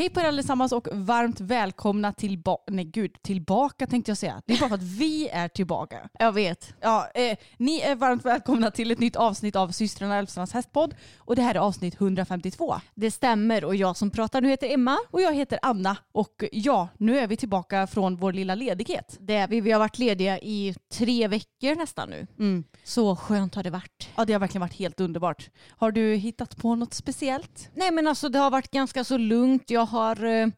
Hej på er allesammans och varmt välkomna tillbaka. Nej gud, tillbaka tänkte jag säga. Det är bara för att vi är tillbaka. Jag vet. Ja, eh, ni är varmt välkomna till ett nytt avsnitt av systrarna Elfstrand's hästpodd och det här är avsnitt 152. Det stämmer och jag som pratar nu heter Emma. Och jag heter Anna och ja, nu är vi tillbaka från vår lilla ledighet. Det är vi. Vi har varit lediga i tre veckor nästan nu. Mm. Så skönt har det varit. Ja, det har verkligen varit helt underbart. Har du hittat på något speciellt? Nej men alltså det har varit ganska så lugnt. Jag har eh,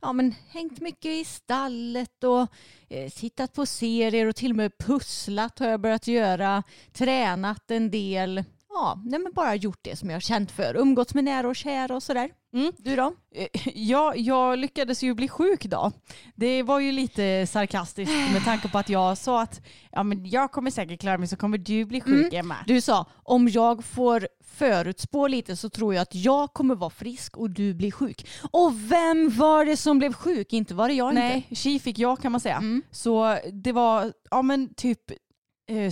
ja, men, hängt mycket i stallet och eh, tittat på serier och till och med pusslat har jag börjat göra. Tränat en del. Ja, nej, men bara gjort det som jag har känt för. Umgåtts med nära och kära och sådär. Mm. Du då? Eh, Ja, jag lyckades ju bli sjuk då. Det var ju lite sarkastiskt med tanke på att jag sa att ja, men jag kommer säkert klara mig så kommer du bli sjuk Emma. Du sa om jag får förutspå lite så tror jag att jag kommer vara frisk och du blir sjuk. Och vem var det som blev sjuk? Inte var det jag Nej, inte. tji fick jag kan man säga. Mm. Så det var ja, men typ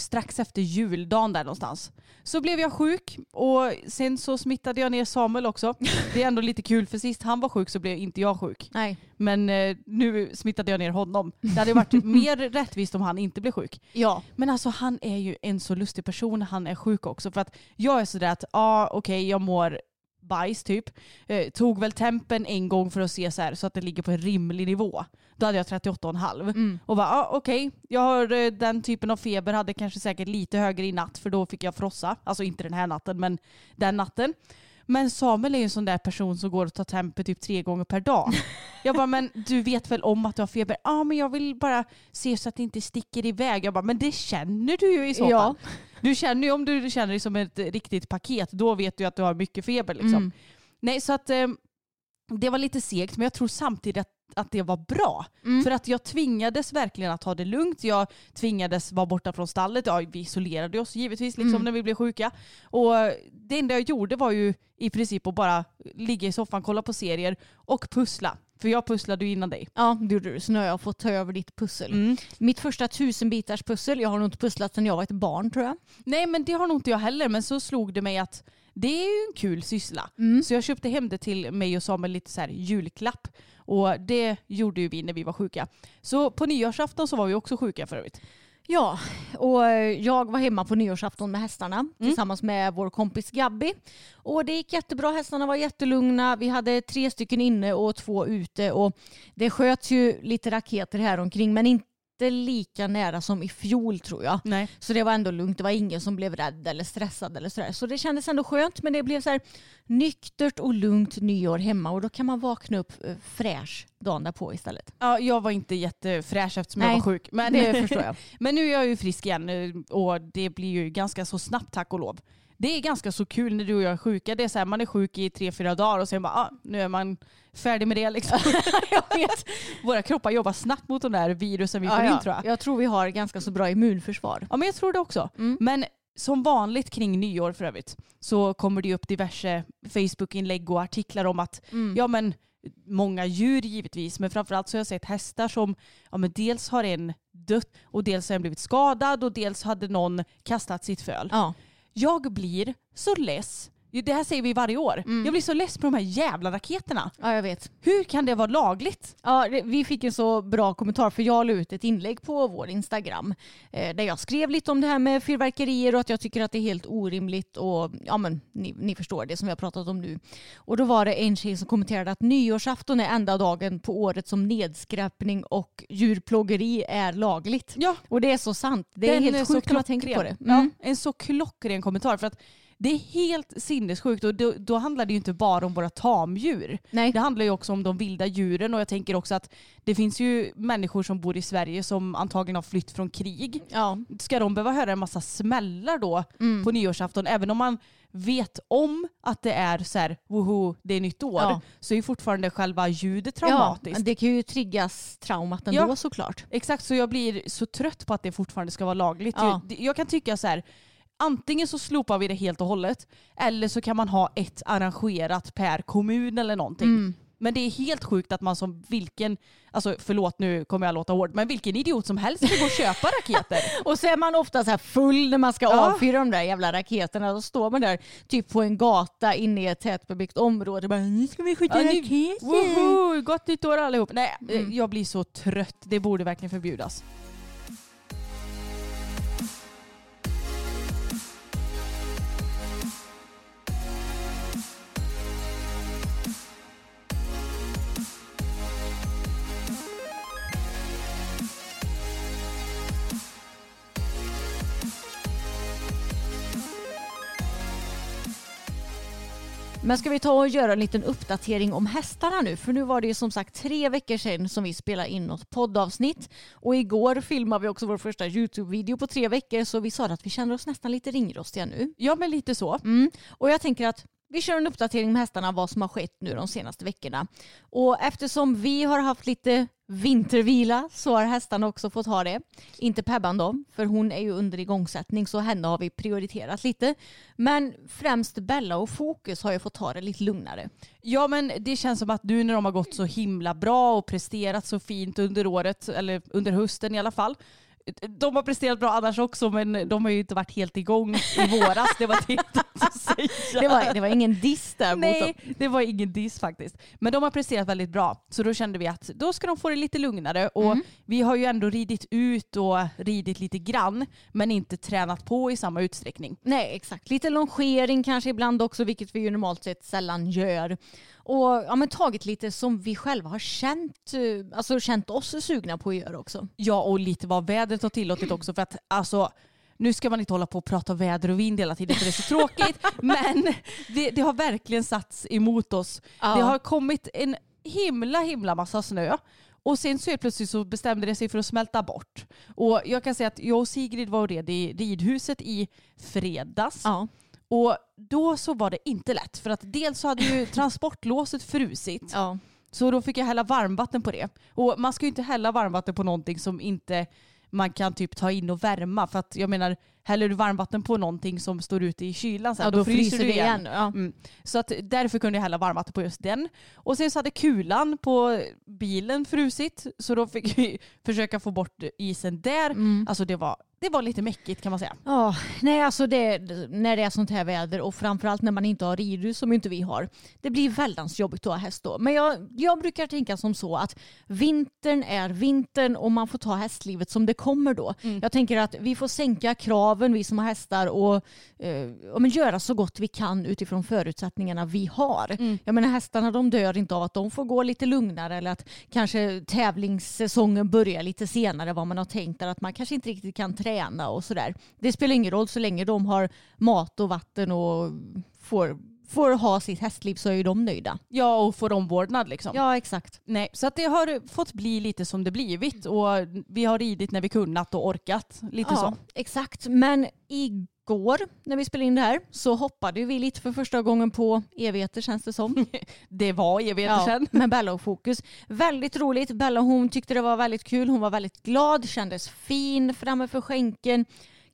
strax efter juldagen där någonstans. Så blev jag sjuk och sen så smittade jag ner Samuel också. Det är ändå lite kul för sist han var sjuk så blev inte jag sjuk. Nej. Men eh, nu smittade jag ner honom. Det hade varit mer rättvist om han inte blev sjuk. Ja. Men alltså han är ju en så lustig person han är sjuk också. För att jag är sådär att, ja ah, okej jag mår bajs typ. Eh, tog väl tempen en gång för att se så, här, så att det ligger på en rimlig nivå. Då hade jag 38,5. Mm. Och bara, ah, okej, jag har eh, den typen av feber, hade kanske säkert lite högre i natt för då fick jag frossa. Alltså inte den här natten men den natten. Men Samuel är ju en sån där person som går och tar temper typ tre gånger per dag. Jag bara, men du vet väl om att du har feber? Ja, ah, men jag vill bara se så att det inte sticker iväg. Jag bara, men det känner du ju i så Ja. Du känner ju om du känner dig som ett riktigt paket, då vet du att du har mycket feber liksom. Mm. Nej, så att eh, det var lite segt, men jag tror samtidigt att, att det var bra. Mm. För att jag tvingades verkligen att ha det lugnt. Jag tvingades vara borta från stallet. Ja, vi isolerade oss givetvis liksom, Mm. när vi blev sjuka. Och det enda jag gjorde var ju i princip att bara ligga i soffan, kolla på serier och pussla. För jag pusslade ju innan dig. Ja, det gjorde du. Så nu har jag fått ta över ditt pussel. Mm. Mitt första tusen bitars pussel, jag har nog inte pusslat sedan jag var ett barn tror jag. Nej men det har nog inte jag heller. Men så slog det mig att det är ju en kul syssla. Mm. Så jag köpte hem det till mig och Samuel lite så här julklapp. Och det gjorde ju vi när vi var sjuka. Så på nyårsafton så var vi också sjuka för övrigt. Ja, och jag var hemma på nyårsafton med hästarna tillsammans med vår kompis Gabby. Och det gick jättebra, hästarna var jättelugna. Vi hade tre stycken inne och två ute och det sköts ju lite raketer här omkring men inte lika nära som i fjol tror jag. Nej. Så det var ändå lugnt. Det var ingen som blev rädd eller stressad eller sådär. Så det kändes ändå skönt men det blev så här nyktert och lugnt nyår hemma och då kan man vakna upp eh, fräsch dagen därpå istället. Ja, jag var inte jättefräsch eftersom jag Nej, var sjuk. Men, det förstår jag. men nu är jag ju frisk igen eh, och det blir ju ganska så snabbt tack och lov. Det är ganska så kul när du och jag är sjuka. Det är så här, man är sjuk i tre, fyra dagar och sen bara, ah, nu är man färdig med det. Liksom. jag vet. Våra kroppar jobbar snabbt mot de där virusen vi får in tror jag. jag tror vi har ganska så bra immunförsvar. Ja men jag tror det också. Mm. Men som vanligt kring nyår för övrigt så kommer det upp diverse Facebook-inlägg och artiklar om att Mm. ja men många djur givetvis men framförallt så har jag sett hästar som ja men dels har en dött och dels har en blivit skadad och dels hade någon kastat sitt föl. Ja. Jag blir så less. Det här säger vi varje år. Mm. Jag blir så less på de här jävla raketerna. Ja, jag vet. Hur kan det vara lagligt? Ja, det- vi fick en så bra kommentar för jag la ut ett inlägg på vår Instagram eh, där jag skrev lite om det här med fyrverkerier och att jag tycker att det är helt orimligt och ja men ni, ni förstår det som vi har pratat om nu. Och då var det en tjej som kommenterade att nyårsafton är enda dagen på året som nedskräpning och djurplågeri är lagligt. Ja, Och det är så sant. Det är Den helt sjukt när man tänker på det. Mm. Ja, en så klockren kommentar. För att det är helt sinnessjukt och då, då handlar det ju inte bara om våra tamdjur. Nej. Det handlar ju också om de vilda djuren och jag tänker också att det finns ju människor som bor i Sverige som antagligen har flytt från krig. Ja. Ska de behöva höra en massa smällar då Mm. på nyårsafton även om man vet om att det är så här, woho, det är nytt år, Ja. så är ju fortfarande själva ljudet ja, traumatiskt. det kan ju triggas traumat ändå Ja. såklart. Exakt, så jag blir så trött på att det fortfarande ska vara lagligt. Ja. Jag, jag kan tycka så här, antingen så slopar vi det helt och hållet eller så kan man ha ett arrangerat per kommun eller någonting. Mm. Men det är helt sjukt att man som vilken, alltså förlåt nu kommer jag låta hård, men vilken idiot som helst ska gå och köpa raketer. Och så är man ofta så här full när man ska Ja. avfyra de där jävla raketerna. Då står man där typ på en gata inne i ett tätbebyggt område. Bara, nu ska vi skjuta Ja, raketer. Woho, gott nytt år allihop. Nej, Mm. jag blir så trött. Det borde verkligen förbjudas. Men ska vi ta och göra en liten uppdatering om hästarna nu? För nu var det ju som sagt tre veckor sedan som vi spelade in något poddavsnitt. Och igår filmade vi också vår första YouTube-video på tre veckor så vi sa att vi känner oss nästan lite ringrostiga nu. Ja men lite så. Mm. Och jag tänker att vi kör en uppdatering med hästarna vad som har skett nu de senaste veckorna. Och eftersom vi har haft lite vintervila så har hästarna också fått ha det. Inte Pebban då, för hon är ju under igångsättning så henne har vi prioriterat lite. Men främst Bella och Fokus har ju fått ta det lite lugnare. Ja men det känns som att nu när de har gått så himla bra och presterat så fint under året, eller under hösten i alla fall. De har presterat bra annars också men de har ju inte varit helt igång i våras. Det var det att säga. Det var, det var ingen diss där Nej, mot dem. det var ingen diss faktiskt. Men de har presterat väldigt bra. Så då kände vi att då ska de få det lite lugnare. Och vi har ju ändå ridit ut och ridit lite grann men inte tränat på i samma utsträckning. Nej, exakt. Lite longering kanske ibland också, vilket vi ju normalt sett sällan gör. Och ja, men tagit lite som vi själva har känt, eh, alltså känt oss sugna på att göra också. Ja och lite vad vädret har tillåtit också för att alltså nu ska man inte hålla på och prata väder och vind hela tiden för det är så tråkigt. men det, det har verkligen satts emot oss. Ja. Det har kommit en himla himla massa snö. Och sen så plötsligt så bestämde det sig för att smälta bort. Och jag kan säga att jag och Sigrid var och red i ridhuset i fredags. Ja. Och då så var det inte lätt. För att dels så hade ju transportlåset frusit. Ja. Så då fick jag hälla varmvatten på det. Och man ska ju inte hälla varmvatten på någonting som inte man kan typ ta in och värma. För att jag menar, häller du varmvatten på någonting som står ute i kylan sen, ja, då, fryser, du igen. igen. Ja. Mm. Så att därför kunde jag hälla varmvatten på just den. Och sen så hade kulan på bilen frusit. Så då fick vi försöka få bort isen där. Mm. Alltså det var, det var lite mäckigt kan man säga. Ja, nej alltså det, när det är sånt här väder och framförallt när man inte har ridhus som inte vi har. Det blir väldigt jobbigt att ha häst då. Men jag, jag brukar tänka som så att vintern är vintern och man får ta hästlivet som det kommer då. Jag tänker att vi får sänka kraven vi som har hästar och eh, ja, men göra så gott vi kan utifrån förutsättningarna vi har. Jag menar hästarna de dör inte av att de får gå lite lugnare eller att kanske tävlingssäsongen börjar lite senare vad man har tänkt eller att man kanske inte riktigt kan träna och sådär. Det spelar ingen roll så länge de har mat och vatten och får, får ha sitt hästliv så är ju de nöjda. Ja och får omvårdnad liksom. Ja exakt. Nej, så att det har fått bli lite som det blivit och vi har ridit när vi kunnat och orkat. Lite ja, så. Exakt. Men igår när vi spelade in det här så hoppade vi lite för första gången på evigheter känns det som. Det var evigheter sedan. med Bella och Fokus. Väldigt roligt. Bella hon tyckte det var väldigt kul. Hon var väldigt glad, kändes fin framme för skänken.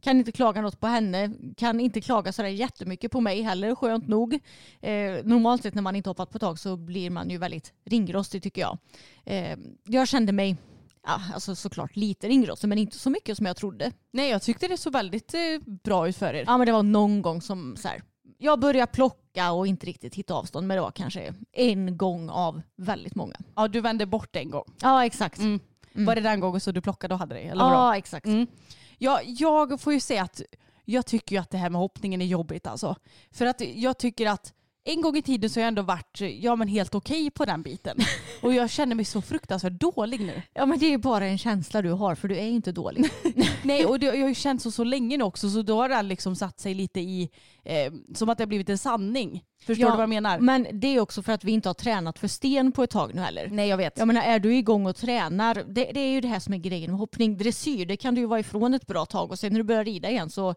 Kan inte klaga något på henne. Kan inte klaga sådär jättemycket på mig heller, skönt nog. Eh, normalt sett när man inte hoppat på tag så blir man ju väldigt ringrostig tycker jag. Eh, jag kände mig Ja, alltså såklart lite ringrostig men inte så mycket som jag trodde. Nej, jag tyckte det såg väldigt eh, bra ut för er. Ja men det var någon gång som så här, jag började plocka och inte riktigt hitta avstånd. Men det var kanske en gång av väldigt många. Ja, du vände bort en gång. Ja exakt. Mm. Mm. Var det den gången så du plockade och hade dig? Eller? Ja exakt. Mm jag, jag får ju säga att jag tycker ju att det här med hoppningen är jobbigt alltså. För att jag tycker att en gång i tiden så har jag ändå varit ja, men helt okej på den biten. Och jag känner mig så fruktansvärt dålig nu. Ja men det är ju bara en känsla du har för du är inte dålig. Nej, och det, jag har ju känt så, så länge nu också så då har det liksom satt sig lite i, eh, som att det har blivit en sanning. Förstår Ja, du vad jag menar? Men det är också för att vi inte har tränat för sten på ett tag nu heller. Nej, jag vet. Jag menar är du igång och tränar, det, det är ju det här som är grejen med hoppning. Dressyr, det kan du ju vara ifrån ett bra tag och sen när du börjar rida igen så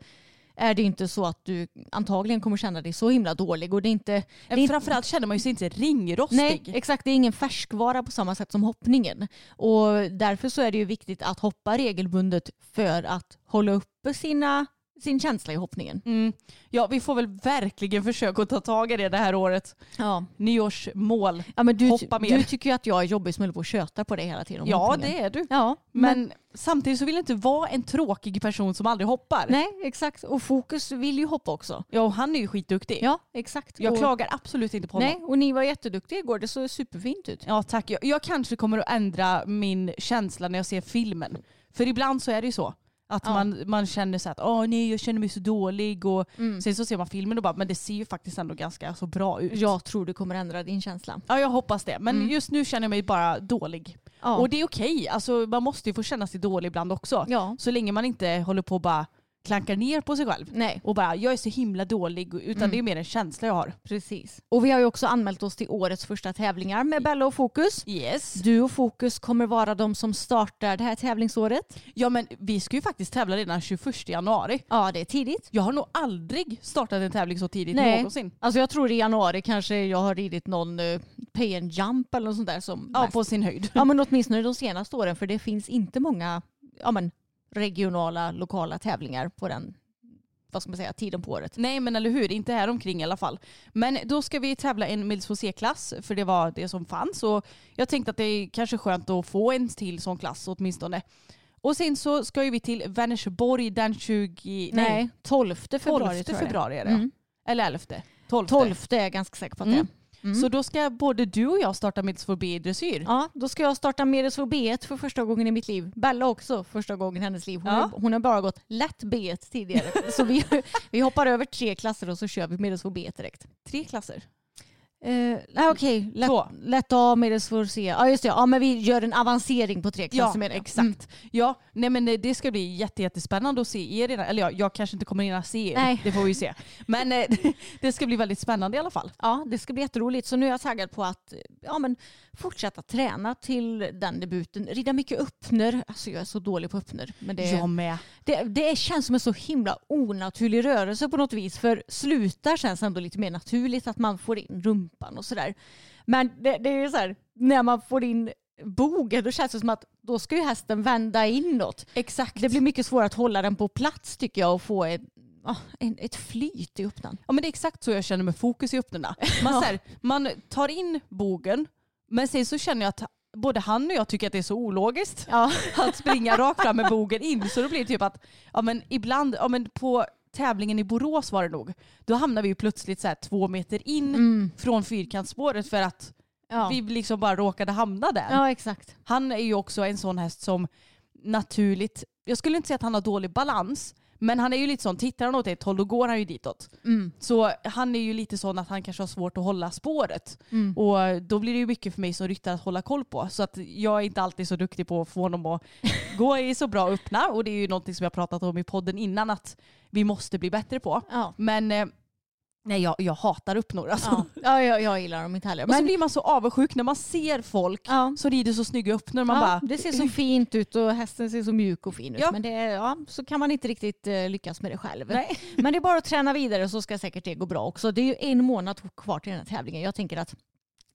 är det inte så att du antagligen kommer känna dig så himla dålig. Och det är inte, det är Framförallt känner man ju sig inte ringrostig. Nej, exakt. Det är ingen färskvara på samma sätt som hoppningen. Och därför så är det ju viktigt att hoppa regelbundet för att hålla uppe sina, sin känsla i hoppningen. Mm. Ja, vi får väl verkligen försöka att ta tag i det det här året. Ja. Nyårsmål. Ja, men du, Hoppa mer. du tycker ju att jag är jobbig som håller på och tjötar på det hela tiden. Ja, hoppningen. det är du. Ja, men, Men samtidigt så vill jag inte vara en tråkig person som aldrig hoppar. nej, exakt. Och Fokus vill ju hoppa också. Ja, och han är ju skitduktig. Ja, exakt. Jag och, klagar absolut inte på honom. Nej, och ni var jätteduktiga igår. Det såg superfint ut. Ja, tack. Jag, jag kanske kommer att ändra min känsla när jag ser filmen. För ibland så är det ju så. Att Ja. man, man känner så att åh nej jag känner mig så dålig och Mm. sen så ser man filmen och bara men det ser ju faktiskt ändå ganska så bra ut. Jag tror du kommer ändra din känsla. Ja jag hoppas det. Men Mm. just nu känner jag mig bara dålig. Ja. Och det är okej. Alltså, man måste ju få känna sig dålig ibland också. ja. Så länge man inte håller på och bara klankar ner på sig själv. Nej, Och bara jag är så himla dålig. Utan Mm. det är mer en känsla jag har. precis. Och vi har ju också anmält oss till årets första tävlingar med Bella och Fokus. Yes. Du och Fokus kommer vara de som startar det här tävlingsåret. Ja men vi ska ju faktiskt tävla redan 21 januari. Ja, det är tidigt. Jag har nog aldrig startat en tävling så tidigt Nej. någonsin. Alltså jag tror i januari kanske jag har ridit någon uh, pay and jump eller något sånt där som Ja mest. på sin höjd. Ja men åtminstone de senaste åren för det finns inte många ja, men, regionala lokala tävlingar på den vad ska man säga, tiden på året. Nej men eller hur, inte här omkring i alla fall. Men då ska vi tävla en Mils C-klass för det var det som fanns och jag tänkte att det är kanske skönt att få en till sån klass åtminstone. Och sen så ska ju vi till Vänersborg den 20... Nej, 12 februari 12 tror jag februari är det. Mm. Eller 11. 12. 12 är jag ganska säker på att det är. Mm. Så då ska både du och jag starta B i dressyr. Ja, då ska jag starta Medelsvår B1 för första gången i mitt liv. Bella också första gången i hennes liv. Hon, Ja. har, hon har bara gått lätt B1 tidigare. så vi, vi hoppar över tre klasser och så kör vi Medelsvår B1 direkt. Tre klasser. Uh, nej okej, lätt, Två. lätt A, Medelsvår C. Ja just det, ja men vi gör en avancering på tre klasser Ja, med det. exakt. Mm. Ja, nej men det- det ska bli jätte, jättespännande att se er. Eller ja, jag kanske inte kommer hinna se er. Nej. Det får vi se. Men eh, det ska bli väldigt spännande i alla fall. Ja, det ska bli jätteroligt. Så nu är jag taggad på att ja, men, fortsätta träna till den debuten. Rida mycket öppner. Alltså jag är så dålig på öppner. Men det, Jag med. det, det känns som en så himla onaturlig rörelse på något vis. För slutar känns ändå lite mer naturligt att man får in rumpan och sådär. Men det, det är ju så här, när man får in bogen då känns det som att då ska ju hästen vända inåt. Exakt. Det blir mycket svårare att hålla den på plats tycker jag och få ett, ja, en, ett flyt i öppnan. Ja men det är exakt så jag känner med fokus i öppnarna. Man, här, man tar in bogen men sen så känner jag att både han och jag tycker att det är så ologiskt Ja. att springa rakt fram med bogen in. Så då blir det typ att ja, men ibland, ja, men på tävlingen i Borås var det nog, då hamnar vi ju plötsligt så här två meter in från fyrkantsspåret för att Ja. vi liksom bara råkade hamna där. ja, exakt. Han är ju också en sån häst som naturligt, jag skulle inte säga att han har dålig balans, men han är ju lite sån, tittar han åt ett håll då går han ju ditåt. Mm. Så han är ju lite sån att han kanske har svårt att hålla spåret. Mm. Och då blir det ju mycket för mig som ryttare att hålla koll på. Så att jag är inte alltid så duktig på att få honom att gå i så bra öppna. Och det är ju någonting som jag pratat om i podden innan att vi måste bli bättre på. Ja. Men eh, nej, jag, jag hatar öppnor alltså. Ja, ja jag, jag gillar dem inte heller. Och så Men, blir man så avundsjuk när man ser folk ja, som rider så snygga öppnor. Man ja, bara, det ser så fint ut och hästen ser så mjuk och fin ut. Ja. Men det, ja, så kan man inte riktigt eh, lyckas med det själv. Nej. Men det är bara att träna vidare så ska säkert det gå bra också. Det är ju en månad kvar till den här tävlingen. Jag tänker att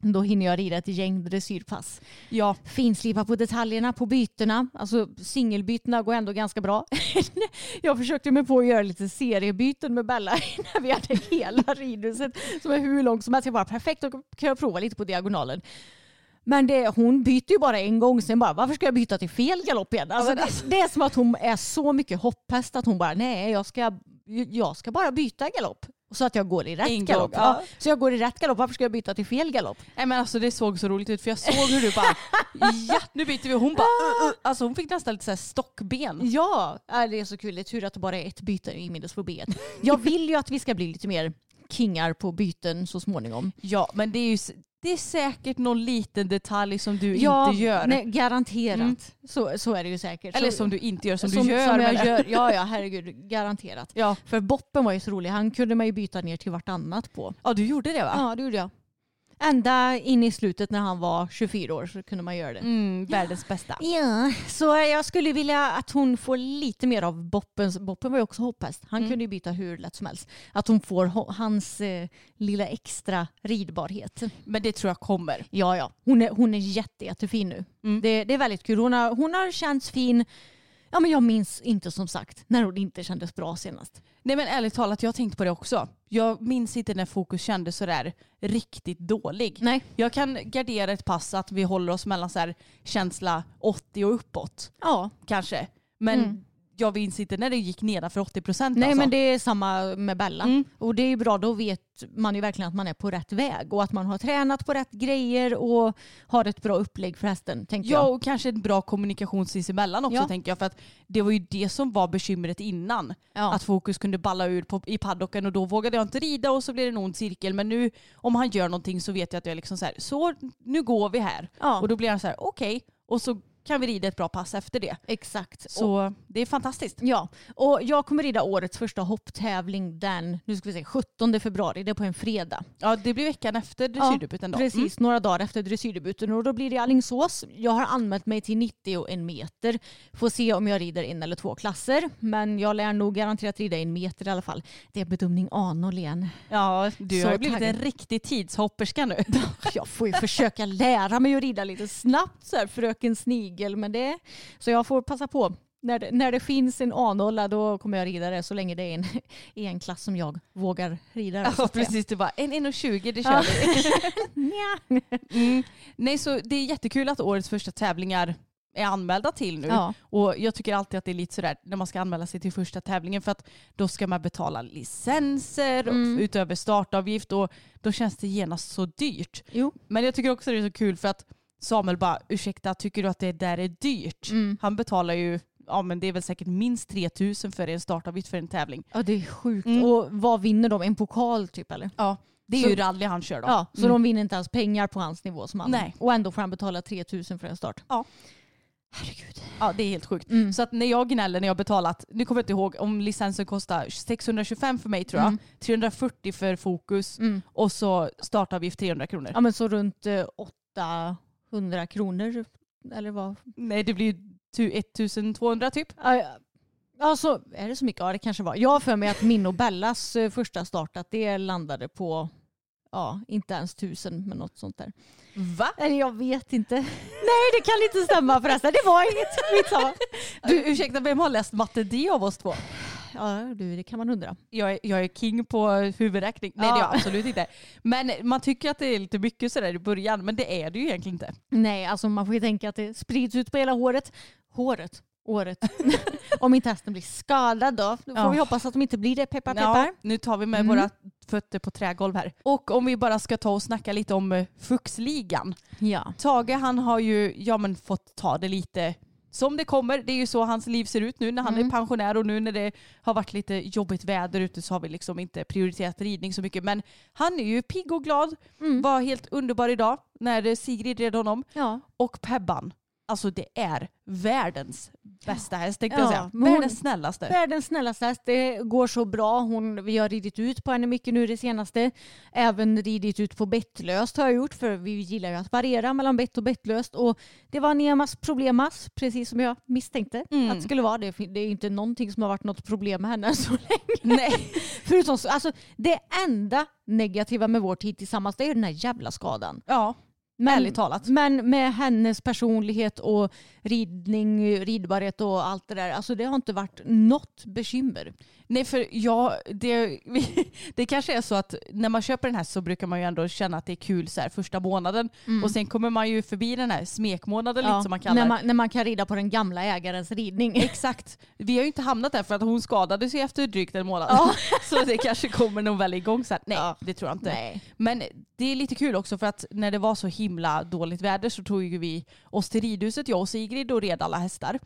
då hinner jag rida ett gäng dressyrpass. ja, Finslipa på detaljerna på bytena. Alltså singelbytena går ändå ganska bra. jag försökte mig på att göra lite seriebyten med Bella när vi hade hela ridhuset som är hur långt som helst. Jag bara perfekt, då kan jag prova lite på diagonalen. Men det, hon byter ju bara en gång, sen bara varför ska jag byta till fel galopp igen? Alltså, det, det är som att hon är så mycket hopphäst att hon bara nej jag ska, jag ska bara byta galopp. Så att jag går i rätt galopp. ja. Så jag går i rätt galopp, varför ska jag byta till fel galopp? Nej men alltså det såg så roligt ut för jag såg hur du bara ja nu byter vi hon bara uh, uh. Alltså hon fick nästan lite så stockben. Ja, äh, det är så kul. Det är tur att det bara är ett byte i minnesfobiet. Jag vill ju att vi ska bli lite mer kingar på byten så småningom. Ja men det är ju det är säkert någon liten detalj som du ja, inte gör. Nej, garanterat. Mm. Så, så är det ju säkert. Eller som du inte gör, som, som, du gör. som jag. gör. Ja, ja, herregud. Garanterat. Ja. För Boppen var ju så rolig. Han kunde man ju byta ner till vartannat på. ja du gjorde det va? Ja, det gjorde jag. Ända in i slutet när han var 24 år så kunde man göra det. Mm, världens bästa. Ja, så jag skulle vilja att hon får lite mer av Boppens. Boppen var ju också hopphäst. Han Mm. kunde ju byta hur lätt som helst. Att hon får hans eh, lilla extra ridbarhet. Men det tror jag kommer. Ja, ja. Hon är, hon är jätte, jättefin nu. Mm. Det, det är väldigt kul. Hon har, hon har känts fin. Ja, men jag minns inte som sagt när hon inte kändes bra senast. Nej men ärligt talat, jag har tänkt på det också. Jag minns inte när fokus kändes sådär riktigt dålig. Nej. Jag kan gardera ett pass att vi håller oss mellan så känsla 80 och uppåt. Ja. Kanske. Men Mm. Jag minns inte när det gick nedanför 80 procent. Nej, alltså. men det är samma med Bella. Mm. Och det är ju bra, då vet man ju verkligen att man är på rätt väg och att man har tränat på rätt grejer och har ett bra upplägg för hästen, tänker Ja jag. och kanske en bra kommunikation sinsemellan också Ja. tänker jag. För att det var ju det som var bekymret innan. Ja. Att fokus kunde balla ur på, i paddocken och då vågade jag inte rida och så blev det en ond cirkel. Men nu om han gör någonting så vet jag att jag är liksom så här, så nu går vi här. Ja. Och då blir han så här, okej. Och så kan vi rida ett bra pass efter det. Exakt. Och, Så det är fantastiskt. ja. och jag kommer rida årets första hopptävling den nu ska vi se, 17 februari. Det är på en fredag. Ja det blir veckan efter dressyrdebuten då. Precis, Mm. några dagar efter dressyrdebuten och då blir det Alingsås. Jag har anmält mig till 90 och en meter. Får se om jag rider en eller två klasser. Men jag lär nog garanterat rida en meter i alla fall. Det är bedömning A0 igen. Ja du Så har blivit taggad. en riktig tidshopperska nu. Jag får ju försöka lära mig att rida lite snabbt så här, fröken snigel. Men det, så jag får passa på. När det, när det finns en A0 då kommer jag rida det så länge det är en, i en klass som jag vågar rida. så Ja säga. precis, du bara en 1,20 det kör vi. Mm. Nej så det är jättekul att årets första tävlingar är anmälda till nu. Ja. Och jag tycker alltid att det är lite sådär när man ska anmäla sig till första tävlingen för att då ska man betala licenser Mm. och utöver startavgift och då känns det genast så dyrt. Jo. Men jag tycker också det är så kul för att Samuel bara, ursäkta tycker du att det där är dyrt? Mm. Han betalar ju, ja men det är väl säkert minst 3000 för en startavgift för en tävling. Ja det är sjukt. Mm. Och vad vinner de? En pokal typ eller? Ja. Det är så, ju rally han kör då. Ja, så mm. de vinner inte ens pengar på hans nivå som han. Nej. Och ändå får han betala 3000 för en start. Ja. Herregud. Ja det är helt sjukt. Mm. Så att när jag gnäller när jag betalat, nu kommer jag inte ihåg om licensen kostar 625 för mig tror jag, mm. 340 för fokus mm. och så startavgift 300 kronor. Ja men så runt eh, 8 100 kronor eller vad? Nej, det blir ju 1200 typ. Alltså, är det så mycket? Ja, det kanske var. Jag har för mig att min och Bellas eh, första start att det landade på ja, inte ens tusen men något sånt där. Va? Eller jag vet inte. Nej det kan inte stämma förresten, det var inget. Du ursäkta, vem har läst matte D av oss två? Ja, du, det kan man undra. Jag är, jag är king på huvudräkning. Nej det är jag Ja. absolut inte. Men man tycker att det är lite mycket sådär i början men det är det ju egentligen inte. Nej, alltså man får ju tänka att det sprids ut på hela håret. Håret. Året. Om inte hästen blir skadad då. Då får Ja. vi hoppas att de inte blir det. Peppar Ja, peppar. nu tar vi med Mm. våra fötter på trägolv här. Och om vi bara ska ta och snacka lite om eh, Fuxligan. Ja. Tage han har ju ja, men fått ta det lite som det kommer. Det är ju så hans liv ser ut nu när han Mm. är pensionär och nu när det har varit lite jobbigt väder ute så har vi liksom inte prioriterat ridning så mycket. Men han är ju pigg och glad. Mm. Var helt underbar idag när Sigrid red honom. ja. Och Pebban. Alltså det är världens bästa häst tänkte Ja, jag säga. hon- Världens snällaste. Världens snällaste häst. Det går så bra. Hon, vi har ridit ut på henne mycket nu det senaste. Även ridit ut på bettlöst har jag gjort för vi gillar ju att variera mellan bett och bettlöst. Och det var Nemas problemas, precis som jag misstänkte Mm. att det skulle vara. Det, det är inte någonting som har varit något problem med henne så länge. Nej. Förutom så, alltså, det enda negativa med vår tid tillsammans det är den här jävla skadan. Ja. Ärligt talat. Men med hennes personlighet och ridning, ridbarhet och allt det där. Alltså det har inte varit något bekymmer. Nej för jag, det, det kanske är så att när man köper en häst så brukar man ju ändå känna att det är kul så här första månaden. Och sen kommer man ju förbi den här smekmånaden lite som man kallar när, man, när man kan rida på den gamla ägarens ridning. Exakt. Vi har ju inte hamnat där för att hon skadade sig efter drygt en månad. så det kanske kommer nog väl igång sen. Nej, Ja. det tror jag inte. Nej. Men det är lite kul också för att när det var så himla dåligt väder så tog ju vi oss till ridhuset, jag och Sigrid, och red alla hästar.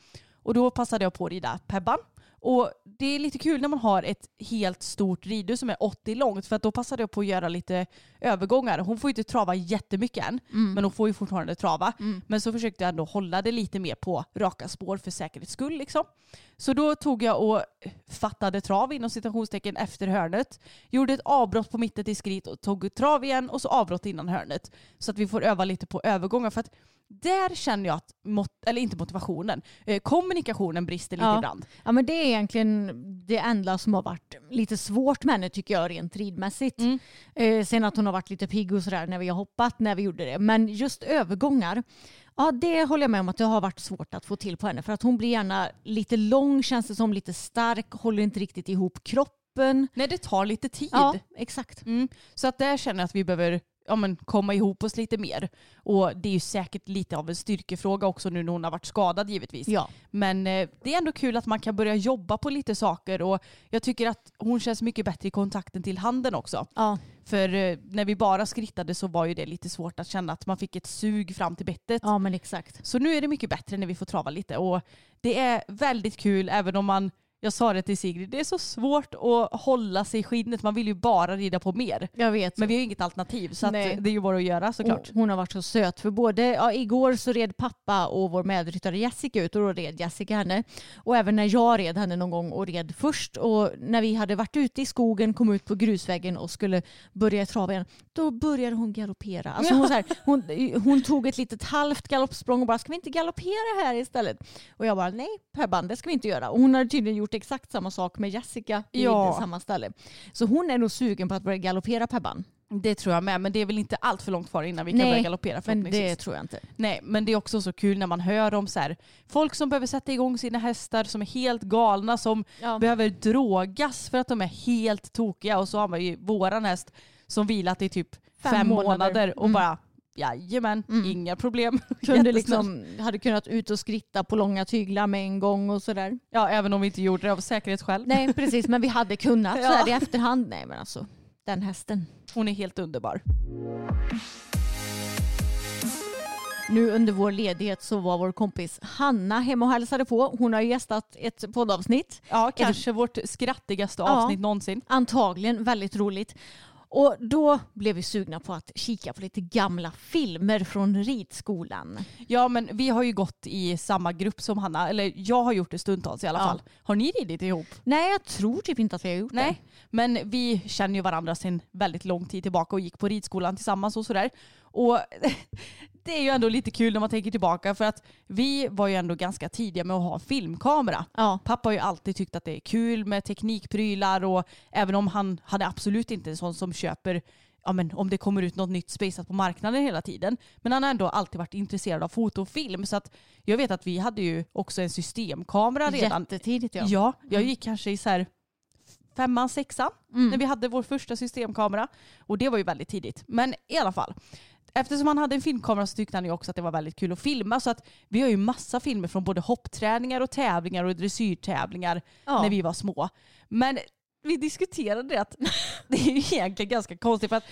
Och då passade jag på att rida Pebban. Och det är lite kul när man har ett helt stort ridhus som är 80 långt för att då passade jag på att göra lite övergångar. Hon får ju inte trava jättemycket än men hon får ju fortfarande trava. Men så försökte jag ändå hålla det lite mer på raka spår för säkerhets skull. Liksom. Så då tog jag och fattade trav inom citationstecken efter hörnet. Gjorde ett avbrott på mitten i skrit och tog trav igen och så avbrott innan hörnet. Så att vi får öva lite på övergångar. För att där känner jag att, mot, eller inte motivationen, eh, kommunikationen brister lite Ja. ibland. Ja men det är egentligen det enda som har varit lite svårt med henne tycker jag rent ridmässigt. Mm. Eh, sen att hon har varit lite pigg och sådär när vi har hoppat när vi gjorde det. Men just övergångar, ja det håller jag med om att det har varit svårt att få till på henne. För att hon blir gärna lite lång, känns det som, lite stark, håller inte riktigt ihop kroppen. Nej det tar lite tid. Ja, exakt. Mm. Så att där känner jag att vi behöver ja, men, komma ihop oss lite mer. Och det är ju säkert lite av en styrkefråga också nu när hon har varit skadad givetvis. Ja. Men eh, det är ändå kul att man kan börja jobba på lite saker och jag tycker att hon känns mycket bättre i kontakten till handen också. Ja. För eh, när vi bara skrittade så var ju det lite svårt att känna att man fick ett sug fram till bettet. ja men exakt. Så nu är det mycket bättre när vi får trava lite och det är väldigt kul även om man jag sa det till Sigrid, det är så svårt att hålla sig i skinnet. Man vill ju bara rida på mer. Jag vet. Men vi har ju inget alternativ så det är ju bara att göra såklart. Och hon har varit så söt för både ja, igår så red pappa och vår medryttare Jessica ut och då red Jessica henne. Och även när jag red henne någon gång och red först och när vi hade varit ute i skogen, kom ut på grusvägen och skulle börja trava igen, då började hon galoppera. Alltså hon, så här, hon, hon tog ett litet halvt galoppsprång och bara ska vi inte galoppera här istället? Och jag bara nej Pebban det ska vi inte göra. Och hon hade tydligen gjort exakt samma sak med Jessica vid Ja. samma ställe. Så hon är nog sugen på att börja galoppera Pebban. Det tror jag med, men det är väl inte allt för långt kvar innan vi kan Nej, börja galoppera Men det tror jag inte. Nej, men det är också så kul när man hör om så här, folk som behöver sätta igång sina hästar som är helt galna, som Ja. behöver drogas för att de är helt tokiga. Och så har man ju våran häst som vilat i typ fem, Fem månader. månader. och Mm. bara jajamän, inga problem. kunde liksom, hade kunnat ut och skritta på långa tyglar med en gång och sådär. Ja, även om vi inte gjorde det av säkerhetsskäl. Nej precis men vi hade kunnat så Ja. här i efterhand. Nej men alltså den hästen. Hon är helt underbar. Nu under vår ledighet så var vår kompis Hanna hemma och hälsade på. Hon har gästat ett poddavsnitt. Ja, kanske vårt skrattigaste Ja. avsnitt någonsin. Antagligen väldigt roligt. Och då blev vi sugna på att kika på lite gamla filmer från ridskolan. Ja, men vi har ju gått i samma grupp som Hanna. Eller jag har gjort det stundtals i alla Ja. fall. Har ni ridit ihop? Nej jag tror typ inte att vi har gjort Nej, men vi känner ju varandra sedan väldigt lång tid tillbaka och gick på ridskolan tillsammans och sådär. Och det är ju ändå lite kul när man tänker tillbaka för att vi var ju ändå ganska tidiga med att ha filmkamera. Ja. Pappa har ju alltid tyckt att det är kul med teknikprylar och även om han hade absolut inte en sån som köper ja, men om det kommer ut något nytt spejsat på marknaden hela tiden. Men han har ändå alltid varit intresserad av foto och film. Så att jag vet att vi hade ju också en systemkamera redan. Jättetidigt ja. Ja, jag gick kanske i så här femman, sexan när vi hade vår första systemkamera. Och det var ju väldigt tidigt. Men i alla fall. Eftersom han hade en filmkamera så tyckte han ju också att det var väldigt kul att filma. Så att vi har ju massa filmer från både hoppträningar och tävlingar och dressyrtävlingar Ja. när vi var små. Men vi diskuterade det att det är ju egentligen ganska konstigt för att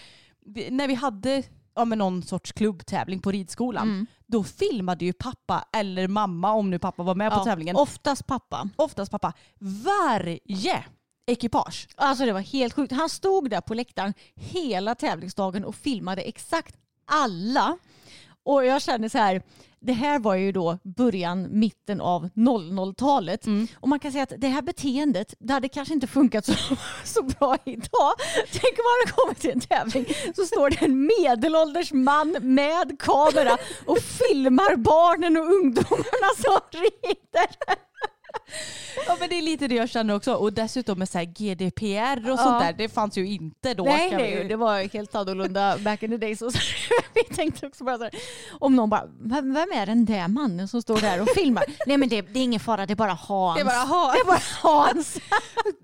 vi, när vi hade ja, men någon sorts klubbtävling på ridskolan Mm. då filmade ju pappa eller mamma om nu pappa var med på Ja, tävlingen. Oftast pappa. Oftast pappa. Varje ekipage. Alltså det var helt sjukt. Han stod där på läktaren hela tävlingsdagen och filmade exakt alla. Och jag känner så här, det här var ju då början, mitten av 00-talet. Och man kan säga att det här beteendet, det hade kanske inte funkat så, så bra idag. Tänk om man hade kommit till en tävling så står det en medelålders man med kamera och filmar barnen och ungdomarna som rider. Ja men det är lite det jag känner också. Och dessutom med så GDPR och Ja. sånt där. Det fanns ju inte då. Nej, vi nej, ju- det var helt annorlunda back in the days. Och så, vi tänkte också bara så här, om någon bara, vem, vem är den där mannen som står där och filmar? nej men det, det är ingen fara, det är bara Hans. Det är bara Hans. Det är bara Hans.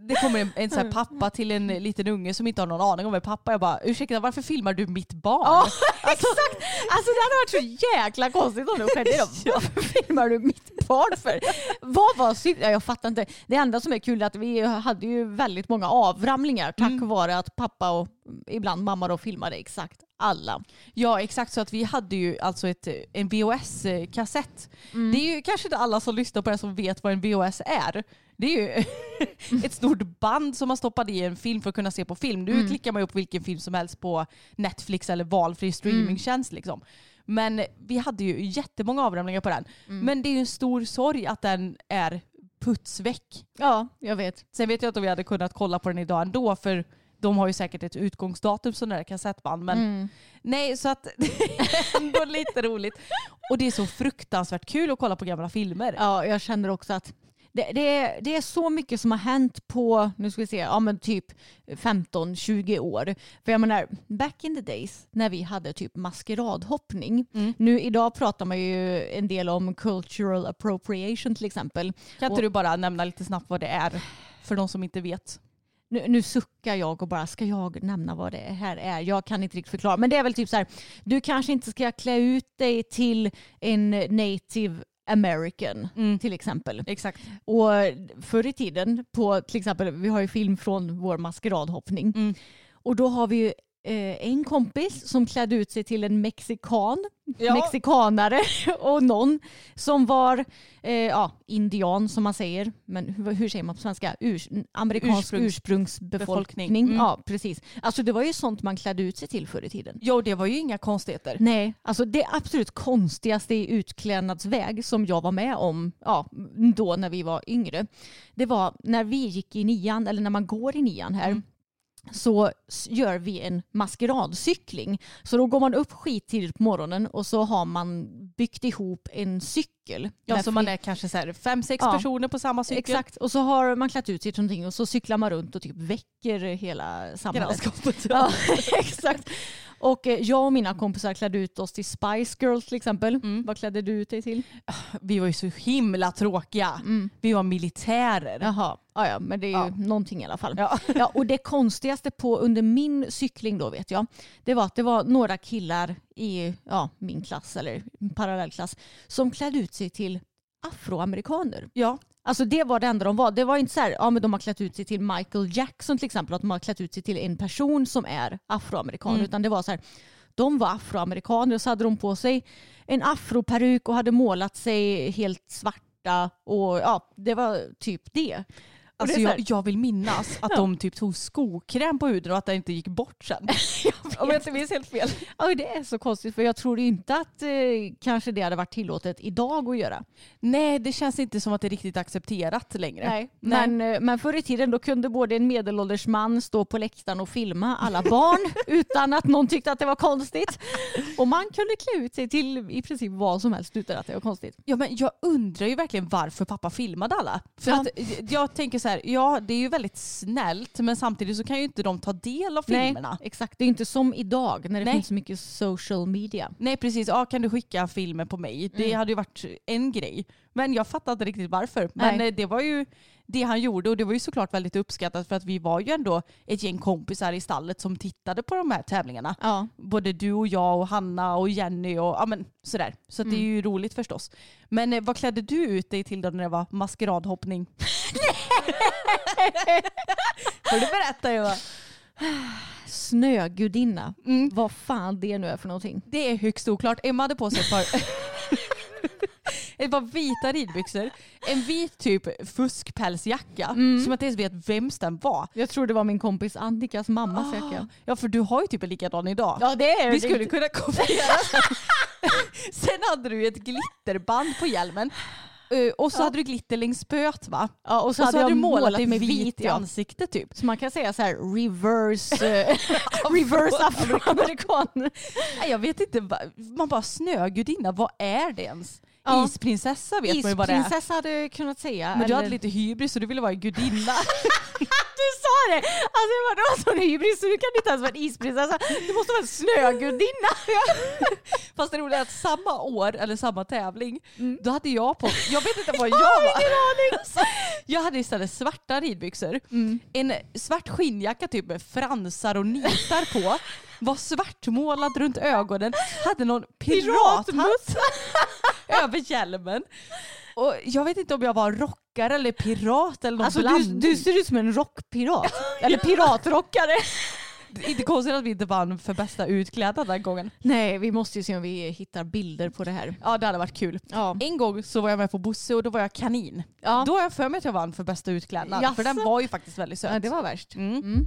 Det kommer en, en så här pappa till en liten unge som inte har någon aning om vem pappa. Jag bara, ursäkta varför filmar du mitt barn? Ja, exakt. Alltså det hade varit så jäkla konstigt om du skedde det. Varför filmar du mitt barn för? Vad var Ja, Jag fattar inte. Det enda som är kul är att vi hade ju väldigt många avramlingar tack Mm. vare att pappa och ibland mamma då filmade exakt alla. Ja exakt så att vi hade ju alltså ett, en VHS-kassett. Mm. Det är ju kanske inte alla som lyssnar på det som vet vad en VHS är. Det är ju ett stort band som man stoppade i en film för att kunna se på film. Nu Mm. klickar man ju upp vilken film som helst på Netflix eller valfri streamingtjänst. Liksom. Men vi hade ju jättemånga avramlingar på den. Mm. Men det är ju en stor sorg att den är putsväck. Ja, jag vet. Sen vet jag inte om vi hade kunnat kolla på den idag ändå för de har ju säkert ett utgångsdatum sådana där kassettband. Men Mm. nej, så att det är ändå lite roligt. Och det är så fruktansvärt kul att kolla på gamla filmer. Ja, jag känner också att det, det, är, det är så mycket som har hänt på, nu ska vi se, ja men typ 15-20 år. För jag menar, back in the days när vi hade typ maskeradhoppning. Mm. Nu idag pratar man ju en del om cultural appropriation till exempel. Kan inte du bara nämna lite snabbt vad det är för de som inte vet? Nu, nu suckar jag och bara, ska jag nämna vad det här är? Jag kan inte riktigt förklara. Men det är väl typ så här, du kanske inte ska klä ut dig till en native American till exempel. Exakt. Och förr i tiden, på till exempel, vi har ju film från vår maskeradhoppning. Mm. Och då har vi ju en kompis som klädde ut sig till en mexikan, Ja. mexikanare och någon som var eh, ja, indian som man säger. Men hur, hur säger man på svenska? Urs, amerikansk Ursprungs- ursprungsbefolkning. befolkning. Mm. Ja, precis. Alltså det var ju sånt man klädde ut sig till förr i tiden. Jo, det var ju inga konstigheter. Nej, alltså det absolut konstigaste i utklädnadsväg som jag var med om ja, då när vi var yngre. Det var när vi gick i nian, eller när man går i nian här, Mm. Så gör vi en maskeradcykling. Så då går man upp skittidigt på morgonen och så har man byggt ihop en cykel. Ja, så man är kanske så här fem, sex Ja. personer på samma cykel. Exakt, och så har man klätt ut sig till någonting och så cyklar man runt och typ väcker hela samhället. Grannskapet. Ja, exakt. Och eh, jag och mina kompisar klädde ut oss till Spice Girls till exempel. Mm. Vad klädde du ut dig till? Vi var ju så himla tråkiga. Vi var militärer. Jaha, ja, ja, men det är ju Ja. någonting i alla fall. Ja. Ja, och det konstigaste på under min cykling då vet jag, det var att det var några killar i ja, min klass eller parallellklass som klädde ut sig till afroamerikaner. Ja. Alltså det var det enda de var. Det var inte så här, ja men de har klätt ut sig till Michael Jackson till exempel, att de har klätt ut sig till en person som är afroamerikan, Mm. utan det var så här, de var afroamerikaner och så hade de på sig en afroperuk och hade målat sig helt svarta och ja, det var typ det. Alltså jag, jag vill minnas att de typ tog skokräm på huden och att det inte gick bort sen. Om jag inte minns helt fel. Ja, det är så konstigt för jag tror inte att eh, kanske det hade varit tillåtet idag att göra. Nej, det känns inte som att det är riktigt accepterat längre. Nej. Men, eh, men förr i tiden då kunde både en medelålders man stå på läktaren och filma alla barn utan att någon tyckte att det var konstigt. Och man kunde klä ut sig till i princip vad som helst utan att det var konstigt. Ja, men jag undrar ju verkligen varför pappa filmade alla. För Ja. att jag tänker så här, ja det är ju väldigt snällt men samtidigt så kan ju inte de ta del av filmerna. Nej, exakt. Det är inte som idag när det Nej. finns så mycket social media. Nej precis, ja, kan du skicka filmer på mig? Det hade ju varit en grej. Men jag fattar inte riktigt varför. Men Nej. eh, det var ju det han gjorde och det var ju såklart väldigt uppskattat för att vi var ju ändå ett gäng kompisar i stallet som tittade på de här tävlingarna. Ja. Både du och jag och Hanna och Jenny och ja, men, sådär. Så att det är ju roligt förstås. Men eh, vad klädde du ut dig till då när det var maskeradhoppning? Får du berätta Eva? Snögudinna. Mm. Vad fan det nu är för någonting. Det är högst oklart. Emma hade på sig ett par, ett par vita ridbyxor, en vit typ fuskpälsjacka som jag inte ens vet vems den var. Jag tror det var min kompis Annikas mammas jacka. Ja för du har ju typ en likadan idag. Ja det är Vi skulle kunna kopiera sen. Sen hade du ett glitterband på hjälmen. Eh, Och så hade du glitter längs spöet va? Ja, och Och så, så, hade hade du målat dig med vit, vit i ja. ansiktet typ. Så man kan säga så här reverse, eh, reverse afroamerikan. Nej, jag vet inte, man bara snögudinna, vad är det ens? Ja. Isprinsessa vet man ju vad det är. Isprinsessa hade jag kunnat säga. Men du eller- hade lite hybris och du ville vara en gudinna. Du sa det! Alltså det var, det var sån hybris så du kan inte ens vara en isprinsessa. Du måste vara en snögudinna. Fast det roliga är att samma år, eller samma tävling, Mm. då hade jag på, jag vet inte vad jag var. Alltså, jag hade istället svarta ridbyxor, Mm. en svart skinnjacka typ med fransar och nitar på, var svartmålad runt ögonen, hade någon pirathatt över hjälmen. Och jag vet inte om jag var rockare eller pirat eller någon Alltså du, blandning. du ser ut som en rockpirat. Eller piratrockare. Inte konstigt att vi inte vann för bästa utklädnad den gången. Nej, vi måste ju se om vi hittar bilder på det här. Ja det hade varit kul. Ja. En gång så var jag med på Bosse och då var jag kanin. Ja. Då har jag för mig att jag vann för bästa utklädnad. Jaså? För den var ju faktiskt väldigt söt. Ja, det var värst. Mm. Mm.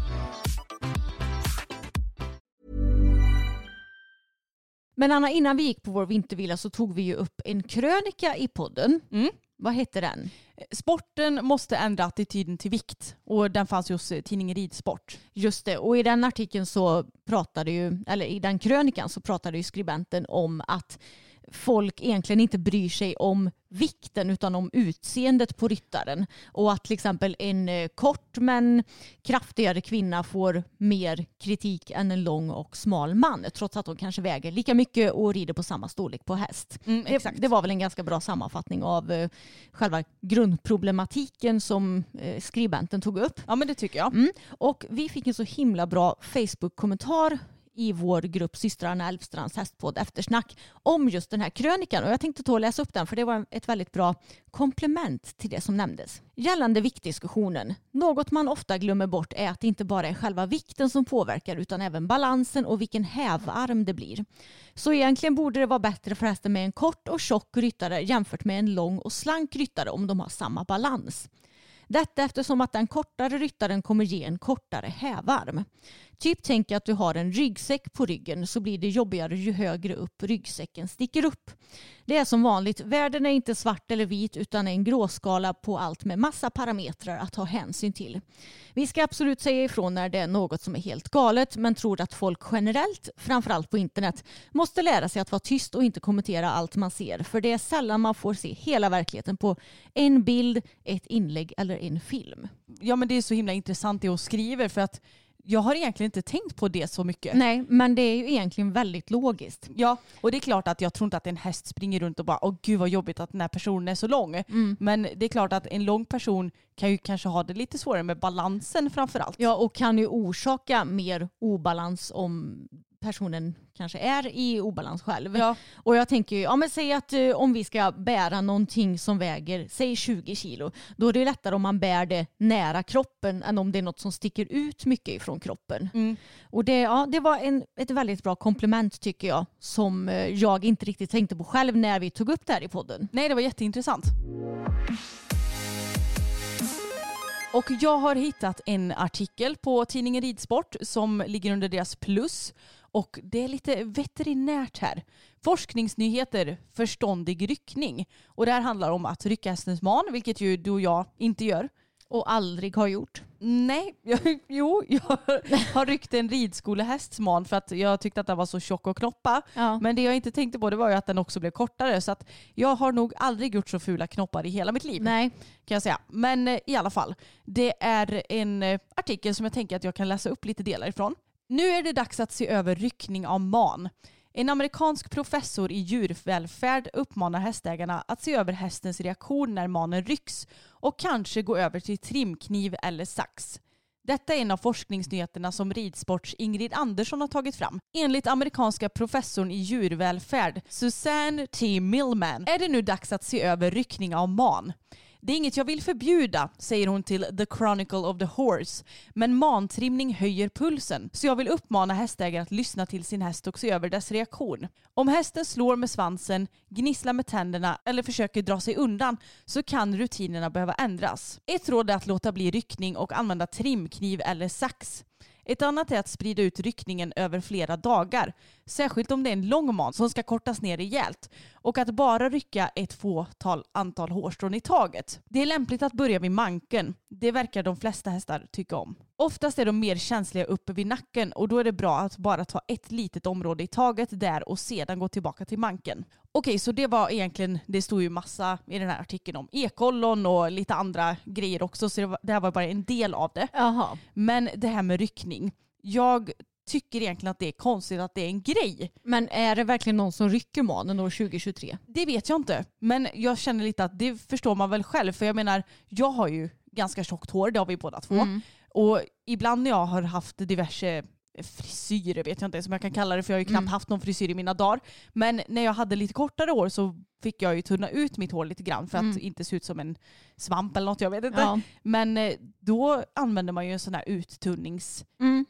Men Anna, innan vi gick på vår vintervila så tog vi ju upp en krönika i podden. Mm. Vad hette den? Sporten måste ändra attityden till vikt och den fanns ju hos eh, tidningen Ridsport. Just det, och i den artikeln så pratade ju, eller i den krönikan så pratade ju skribenten om att folk egentligen inte bryr sig om vikten utan om utseendet på ryttaren. Och att till exempel en eh, kort men kraftigare kvinna får mer kritik än en lång och smal man trots att de kanske väger lika mycket och rider på samma storlek på häst. Mm, Det, det var väl en ganska bra sammanfattning av eh, själva grundproblematiken som eh, skribenten tog upp. Ja men det tycker jag. Mm. Och vi fick en så himla bra Facebook-kommentar i vår grupp systrarna Elfstrands hästpodd Eftersnack om just den här krönikan. Och jag tänkte ta och läsa upp den för det var ett väldigt bra komplement till det som nämndes. Gällande viktdiskussionen. Något man ofta glömmer bort är att det inte bara är själva vikten som påverkar utan även balansen och vilken hävarm det blir. Så egentligen borde det vara bättre för hästen med en kort och tjock ryttare jämfört med en lång och slank ryttare om de har samma balans. Detta eftersom att den kortare ryttaren kommer ge en kortare hävarm. Typ tänk att du har en ryggsäck på ryggen så blir det jobbigare ju högre upp ryggsäcken sticker upp. Det är som vanligt, världen är inte svart eller vit utan en gråskala på allt med massa parametrar att ta hänsyn till. Vi ska absolut säga ifrån när det är något som är helt galet men tror att folk generellt, framförallt på internet, måste lära sig att vara tyst och inte kommentera allt man ser för det är sällan man får se hela verkligheten på en bild, ett inlägg eller en film. Ja men det är så himla intressant det hon skriver för att jag har egentligen inte tänkt på det så mycket. Nej, men det är ju egentligen väldigt logiskt. Ja, och det är klart att jag tror inte att en häst springer runt och bara åh gud vad jobbigt att den här personen är så lång. Mm. Men det är klart att en lång person kan ju kanske ha det lite svårare med balansen framförallt. Ja, och kan ju orsaka mer obalans om personen kanske är i obalans själv. Ja. Och jag tänker ju, ja men säg att eh, om vi ska bära någonting som väger, säg 20 kilo, då är det lättare om man bär det nära kroppen än om det är något som sticker ut mycket ifrån kroppen. Mm. Och det, ja, det var en, ett väldigt bra komplement tycker jag, som eh, jag inte riktigt tänkte på själv när vi tog upp det här i podden. Nej, det var jätteintressant. Och jag har hittat en artikel på tidningen Ridsport som ligger under deras plus. Och det är lite veterinärt här. Forskningsnyheter, förståndig ryckning. Och det här handlar om att rycka hästens man, vilket ju du och jag inte gör. Och aldrig har gjort. Nej, jag, jo, jag har ryckt en ridskolehästs man för att jag tyckte att den var så tjock och knoppa. Ja. Men det jag inte tänkte på det var ju att den också blev kortare. Så att jag har nog aldrig gjort så fula knoppar i hela mitt liv. Nej. Kan jag säga. Men eh, i alla fall, det är en eh, artikel som jag tänker att jag kan läsa upp lite delar ifrån. Nu är det dags att se över ryckning av man. En amerikansk professor i djurvälfärd uppmanar hästägarna att se över hästens reaktion när manen rycks och kanske gå över till trimkniv eller sax. Detta är en av forskningsnyheterna som ridsports Ingrid Andersson har tagit fram. Enligt amerikanska professorn i djurvälfärd Susanne T. Millman är det nu dags att se över ryckning av man. Det är inget jag vill förbjuda, säger hon till The Chronicle of the Horse. Men mantrimning höjer pulsen, så jag vill uppmana hästägare att lyssna till sin häst och se över dess reaktion. Om hästen slår med svansen, gnisslar med tänderna eller försöker dra sig undan så kan rutinerna behöva ändras. Ett råd är att låta bli ryckning och använda trimkniv eller sax. Ett annat är att sprida ut ryckningen över flera dagar, särskilt om det är en lång man som ska kortas ner rejält och att bara rycka ett fåtal antal hårstrån i taget. Det är lämpligt att börja vid manken. Det verkar de flesta hästar tycka om. Oftast är de mer känsliga uppe vid nacken och då är det bra att bara ta ett litet område i taget där och sedan gå tillbaka till manken. Okej, så det var egentligen, det stod ju massa i den här artikeln om ekollon och lite andra grejer också så det, var, det här var bara en del av det. Jaha. Men det här med ryckning. Jag tycker egentligen att det är konstigt att det är en grej. Men är det verkligen någon som rycker manen år 2023? Det vet jag inte. Men jag känner lite att det förstår man väl själv. För jag menar, jag har ju ganska tjockt hår, det har vi båda två. Mm. Och ibland när jag har haft diverse frisyrer vet jag inte ens om jag kan kalla det för jag har ju knappt Mm. haft någon frisyr i mina dagar. Men när jag hade lite kortare hår så fick jag ju tunna ut mitt hår lite grann för att Mm. inte se ut som en svamp eller något, jag vet inte. Ja. Men eh, då använder man ju en sån här uttunningssax Mm.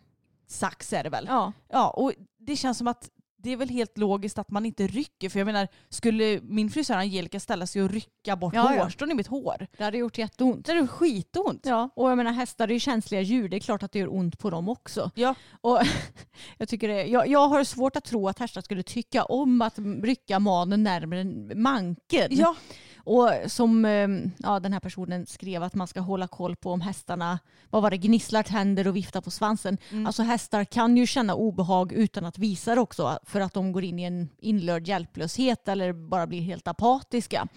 Är det väl? ja. Ja, och det känns som att det är väl helt logiskt att man inte rycker. För jag menar, skulle min frisör Angelica ställa sig och rycka bort Ja, ja. hårstrån i mitt hår, Det hade gjort jätteont. det är skitont. Ja, och jag menar hästar är ju känsliga djur. Det är klart att det gör ont på dem också. Ja. Och jag, tycker det, jag, jag har svårt att tro att hästar skulle tycka om att rycka manen närmare manken. Ja, Och som eh, ja, den här personen skrev att man ska hålla koll på om hästarna vad var det, gnisslar tänder och viftar på svansen. Mm. Alltså hästar kan ju känna obehag utan att visa det också för att de går in i en inlörd hjälplöshet eller bara blir helt apatiska.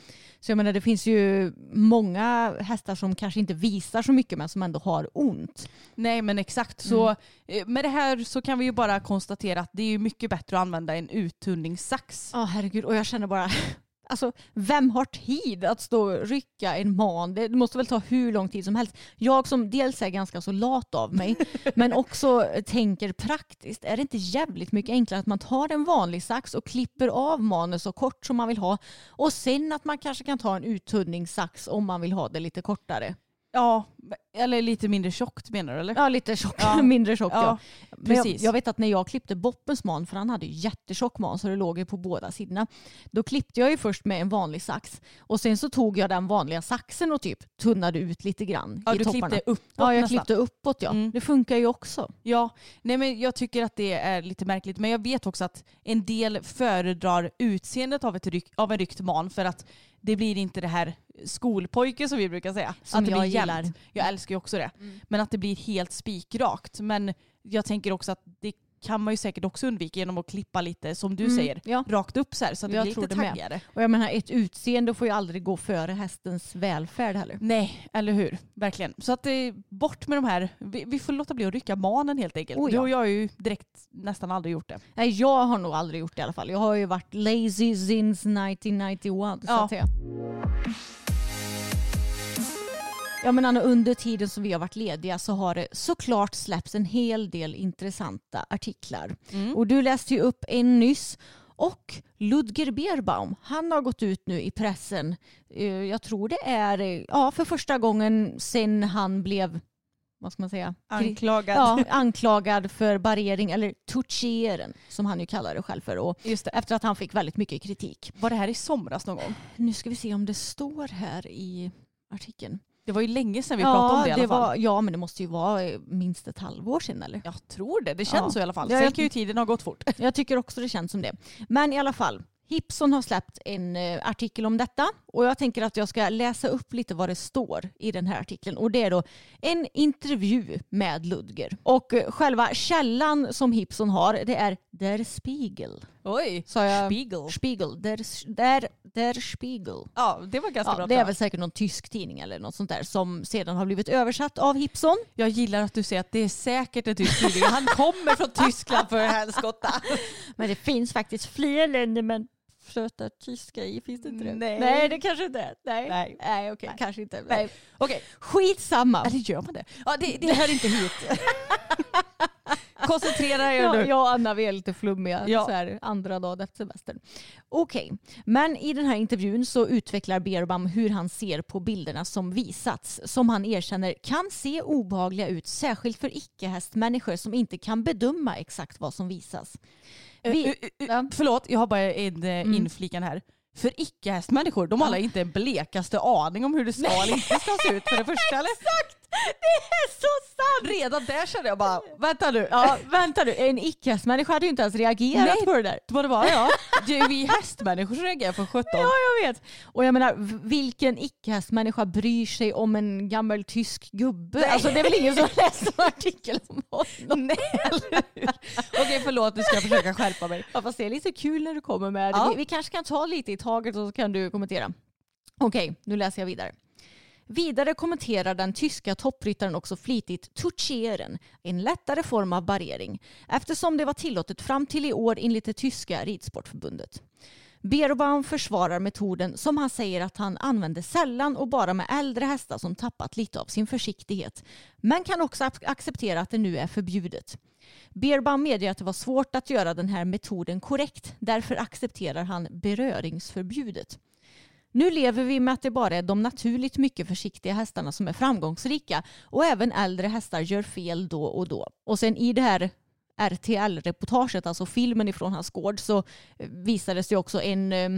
Så jag menar det finns ju många hästar som kanske inte visar så mycket men som ändå har ont. nej men exakt. Så eh, med det här så kan vi ju bara konstatera att det är mycket bättre att använda en uttunningssax. Ja herregud och jag känner bara Alltså, vem har tid att stå och rycka en man? Det måste väl ta hur lång tid som helst. Jag som dels är ganska så lat av mig, men också tänker praktiskt. Är det inte jävligt mycket enklare att man tar en vanlig sax och klipper av manen så kort som man vill ha och sen att man kanske kan ta en uttunningssax om man vill ha det lite kortare? Ja, eller lite mindre tjockt menar du eller? Ja, lite tjock, Ja. mindre tjock. Ja. Ja, Men jag, precis. jag vet att när jag klippte Boppens man, för han hade ju jättetjock man så det låg ju på båda sidorna. Då klippte jag ju först med en vanlig sax och sen så tog jag den vanliga saxen och typ tunnade ut lite grann Ja, i du topparna. klippte uppåt Ja, jag nästan. klippte uppåt ja. Mm. Det funkar ju också. Ja, nej men jag tycker att det är lite märkligt. Men jag vet också att en del föredrar utseendet av, ett ryck, av en ryckt man för att det blir inte det här skolpojke som vi brukar säga. Som att det jag blir gillar. jämnt. Jag älskar ju också det. Men att det blir helt spikrakt. Men jag tänker också att det kan man ju säkert också undvika genom att klippa lite, som du Mm, säger, ja. rakt upp så här så att det Jag blir tror lite det taggigare. Och jag menar ett utseende får ju aldrig gå före hästens välfärd heller. Nej, eller hur? Verkligen. Så att det är bort med de här, vi, vi får låta bli att rycka manen helt enkelt. Oh ja. Du och jag har ju direkt nästan aldrig gjort det. Nej, jag har nog aldrig gjort det i alla fall. Jag har ju varit lazy since 1991 så Ja. att säga. Ja men Anna, under tiden som vi har varit lediga så har det såklart släppts en hel del intressanta artiklar. Mm. Och du läste ju upp en nyss. Och Ludger Beerbaum, han har gått ut nu i pressen. eh, Jag tror det är ja, för första gången sen han blev, vad ska man säga? Anklagad. Ja, anklagad för barrering eller toucheren som han ju kallar det själv för. Och efter att han fick väldigt mycket kritik. Var det här i somras någon gång? Nu ska vi se om det står här i artikeln. Det var ju länge sedan vi pratade om det i alla fall. Var, ja, men det måste ju vara eh, minst ett halvår sedan eller? Jag tror det. Det känns Ja. så i alla fall. Ja, Sen jag- kan ju tiden ha gått fort. Jag tycker också det känns som det. Men i alla fall, Hipson har släppt en eh, artikel om detta och jag tänker att jag ska läsa upp lite vad det står i den här artikeln och det är då en intervju med Ludger. Och eh, själva källan som Hipson har det är Der Spiegel. Oj, Sa jag Spiegel. Spiegel? Der, der, der Spiegel. Ja, det var ganska Ja, bra. det är väl säkert någon tysk tidning eller något sånt där som sedan har blivit översatt av Hipson. Jag gillar att du säger att det är säkert en tysk tidning. Han kommer från Tyskland för helskotta. Men det finns faktiskt fler länder men pratar tyska i, finns det inte det? Nej. Nej det kanske inte är. Nej, Nej. Nej okej, kanske inte. Nej. Okej, Skitsamma. eller gör man det? Ja, det, det hör inte hit. Koncentrera er Ja, nu. jag och Anna vi är lite flummiga Ja. så här, andra dagen efter semestern. Okej, men i den här intervjun så utvecklar Berbam hur han ser på bilderna som visats som han erkänner kan se obehagliga ut särskilt för icke-hästmänniskor som inte kan bedöma exakt vad som visas. Vi, Eh, eh, eh, Förlåt, jag har bara en eh, inflikan här. För icke-hästmänniskor, de har inte en blekaste aning om hur det ska eller inte ska se ut för det första. Eller? Exakt! Det är så sant! Redan där kände jag bara, vänta nu. Ja, vänta nu. En icke-hästmänniska hade ju inte ens reagerat Nej. på det där. Det var ja. Det är vi hästmänniskor som reagerar för 17. Ja, jag vet. Och jag menar, vilken icke-hästmänniska bryr sig om en gammal tysk gubbe? Alltså det är väl ingen som läser en artikel om honom? Nej, eller hur? Okej förlåt, nu ska jag försöka skärpa mig. Ja, fast det är lite kul när du kommer med det. Ja. Vi, vi kanske kan ta lite i taget och så kan du kommentera. Okej, nu läser jag vidare. Vidare kommenterar den tyska toppryttaren också flitigt toucheren, en lättare form av barrering, eftersom det var tillåtet fram till i år enligt det tyska ridsportförbundet. Beerbaum försvarar metoden som han säger att han använder sällan och bara med äldre hästar som tappat lite av sin försiktighet, men kan också ac- acceptera att det nu är förbjudet. Beerbaum medger att det var svårt att göra den här metoden korrekt, därför accepterar han beröringsförbudet. Nu lever vi med att det bara är de naturligt mycket försiktiga hästarna som är framgångsrika och även äldre hästar gör fel då och då. Och sen i det här RTL-reportaget, alltså filmen ifrån hans gård, så eh, visades det också en eh,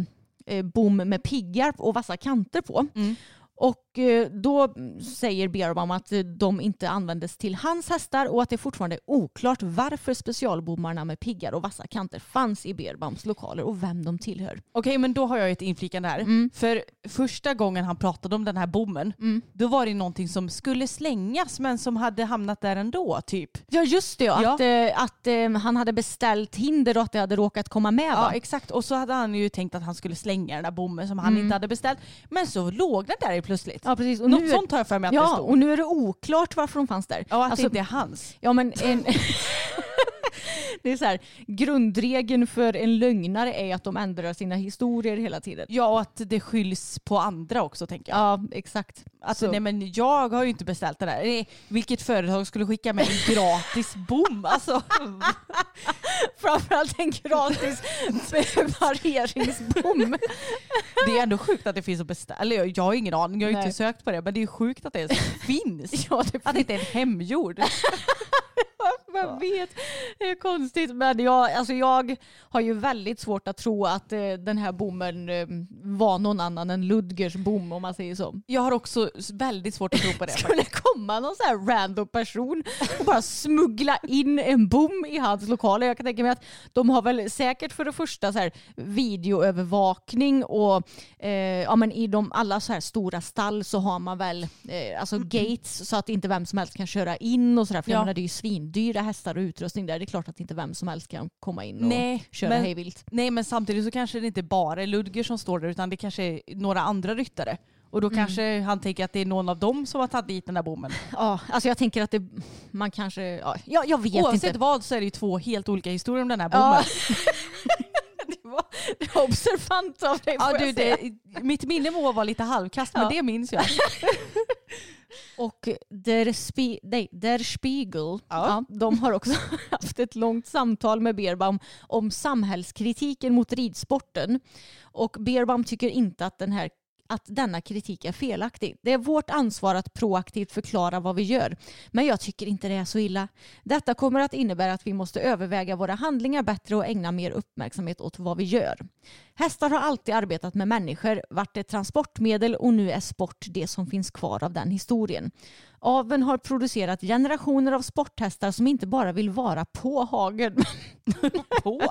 eh, bom med piggar och vassa kanter på. Mm. Och eh, då säger Beerbaum att eh, de inte användes till hans hästar och att det fortfarande är oklart varför specialbommarna med piggar och vassa kanter fanns i Beerbaums lokaler och vem de tillhör. Okej men då har jag ett inflikande här. Mm. För första gången han pratade om den här bommen, Mm. då var det någonting som skulle slängas men som hade hamnat där ändå typ. Ja just det, Ja. att, eh, att eh, han hade beställt hinder och att det hade råkat komma med Ja va? exakt och så hade han ju tänkt att han skulle slänga den där bommen som han Mm. inte hade beställt. Men så låg den där plötsligt. Ja precis. Och Något nu sånt har jag för mig att det Ja, stod. och nu är det oklart varför de fanns där. Ja att Alltså, det inte är hans. Ja men en... det är så här, grundregeln för en lögnare är att de ändrar sina historier hela tiden. Ja och att det skylls på andra också tänker jag. Ja exakt. Att, Så- nej men jag har ju inte beställt det där. Nej, Vilket företag skulle skicka med en gratis bom? Alltså, Framförallt en gratis pareringsbom. det är ändå sjukt att det finns att beställa. Eller jag- jag har ingen aning, jag har ju Nej. inte sökt på det. Men det är sjukt att det ens finns. Ja, det Att det inte är en hemgjord. Man vet, det är konstigt. Men jag, alltså jag har ju väldigt svårt att tro att eh, den här bommen eh, var någon annan än Ludgers bom om man säger så. Jag har också väldigt svårt att tro på det. Skulle komma någon så här random person och bara smuggla in en bom i hans lokaler. Jag kan tänka mig att de har väl säkert för det första så här videoövervakning och eh, ja, men i de alla så här stora stall så har man väl eh, alltså gates så att inte vem som helst kan köra in och sådär. För Ja. jag menar, det är ju svindyra hästar och utrustning där. Det är klart att inte vem som helst kan komma in och Nej, köra men- hejvilt. Nej men samtidigt så kanske det inte bara är Ludger som står där utan det kanske är några andra ryttare. Och då kanske han tänker att det är någon av dem som har tagit dit den där bommen. Ja, alltså jag tänker att det, man kanske, ja, jag, jag vet Oavsett inte. vad så är det ju två helt olika historier om den här bommen. Ja. det, var, det var observant av dig Ja, du, det, mitt minne må vara lite halvkast men Ja. det minns jag. Och Der, Spi, nej, Der Spiegel, Ja. ja. de har också haft ett långt samtal med Beerbaum om samhällskritiken mot ridsporten. Och Beerbaum tycker inte att den här att denna kritik är felaktig. Det är vårt ansvar att proaktivt förklara vad vi gör. Men jag tycker inte det är så illa. Detta kommer att innebära att vi måste överväga våra handlingar bättre och ägna mer uppmärksamhet åt vad vi gör. Hästar har alltid arbetat med människor, varit ett transportmedel och nu är sport det som finns kvar av den historien. Aven har producerat generationer av sporthästar som inte bara vill vara på hagen. På.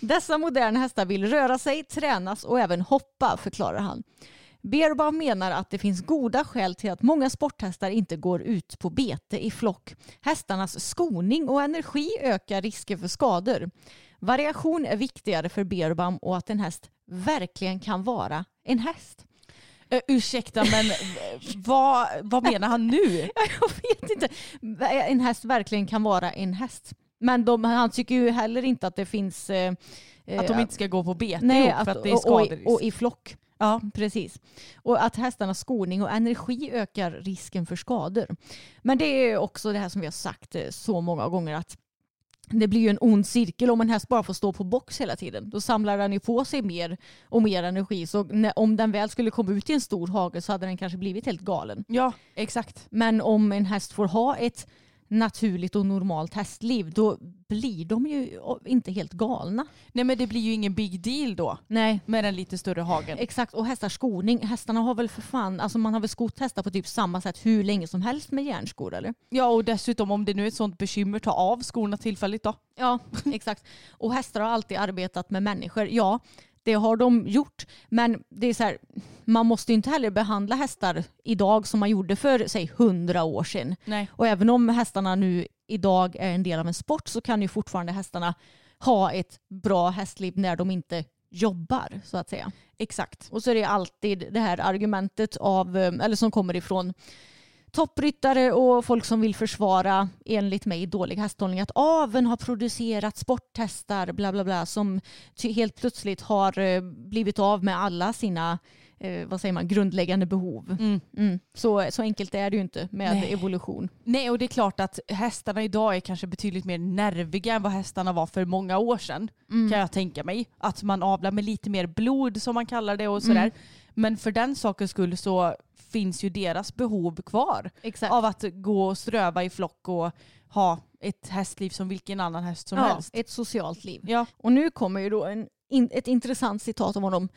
Dessa moderna hästar vill röra sig, tränas och även hoppa, förklarar han. Beerbaum menar att det finns goda skäl till att många sporthästar inte går ut på bete i flock. Hästarnas skoning och energi ökar risker för skador. Variation är viktigare för Beerbaum och att en häst verkligen kan vara en häst. Uh, ursäkta men vad, vad menar han nu? Jag vet inte. En häst verkligen kan vara en häst. Men de, han tycker ju heller inte att det finns... Eh, att de inte ska gå på bete nej, ihop att, för att det är skaderisk. och, och i flock. ja. Precis. Och att hästarnas skoning och energi ökar risken för skador. Men det är också det här som vi har sagt eh, så många gånger att det blir ju en ond cirkel om en häst bara får stå på box hela tiden. Då samlar den ju på sig mer och mer energi. Så när, om den väl skulle komma ut i en stor hage så hade den kanske blivit helt galen. ja, exakt. Men om en häst får ha ett naturligt och normalt hästliv då blir de ju inte helt galna. Nej men det blir ju ingen big deal då Nej, med den lite större hagen. Exakt, och hästars skoning. Hästarna har väl för fan, alltså man har väl skott hästar på typ samma sätt hur länge som helst med järnskor eller? Ja och dessutom om det nu är ett sånt bekymmer, ta av skorna tillfälligt då. Ja, exakt. Och hästar har alltid arbetat med människor. Ja, det har de gjort. Men det är så här, man måste ju inte heller behandla hästar idag som man gjorde för säg hundra år sedan. Nej. Och även om hästarna nu idag är en del av en sport så kan ju fortfarande hästarna ha ett bra hästliv när de inte jobbar så att säga. Exakt. Och så är det alltid det här argumentet av, eh, eller som kommer ifrån toppryttare och folk som vill försvara, enligt mig, dålig hästhållning. Att aveln har producerat sporthästar, bla bla bla, som helt plötsligt har eh, blivit av med alla sina eh, vad säger man, grundläggande behov. Mm. Mm. Så, så enkelt är det ju inte med Nej. evolution. Nej och det är klart att hästarna idag är kanske betydligt mer nerviga än vad hästarna var för många år sedan. Kan jag tänka mig. Att man avlar med lite mer blod som man kallar det och sådär. Men för den sakens skull så finns ju deras behov kvar. Exakt. Av att gå och ströva i flock och ha ett hästliv som vilken annan häst som ja, helst. ett socialt liv. Ja. Och nu kommer ju då en, in, ett intressant citat av honom.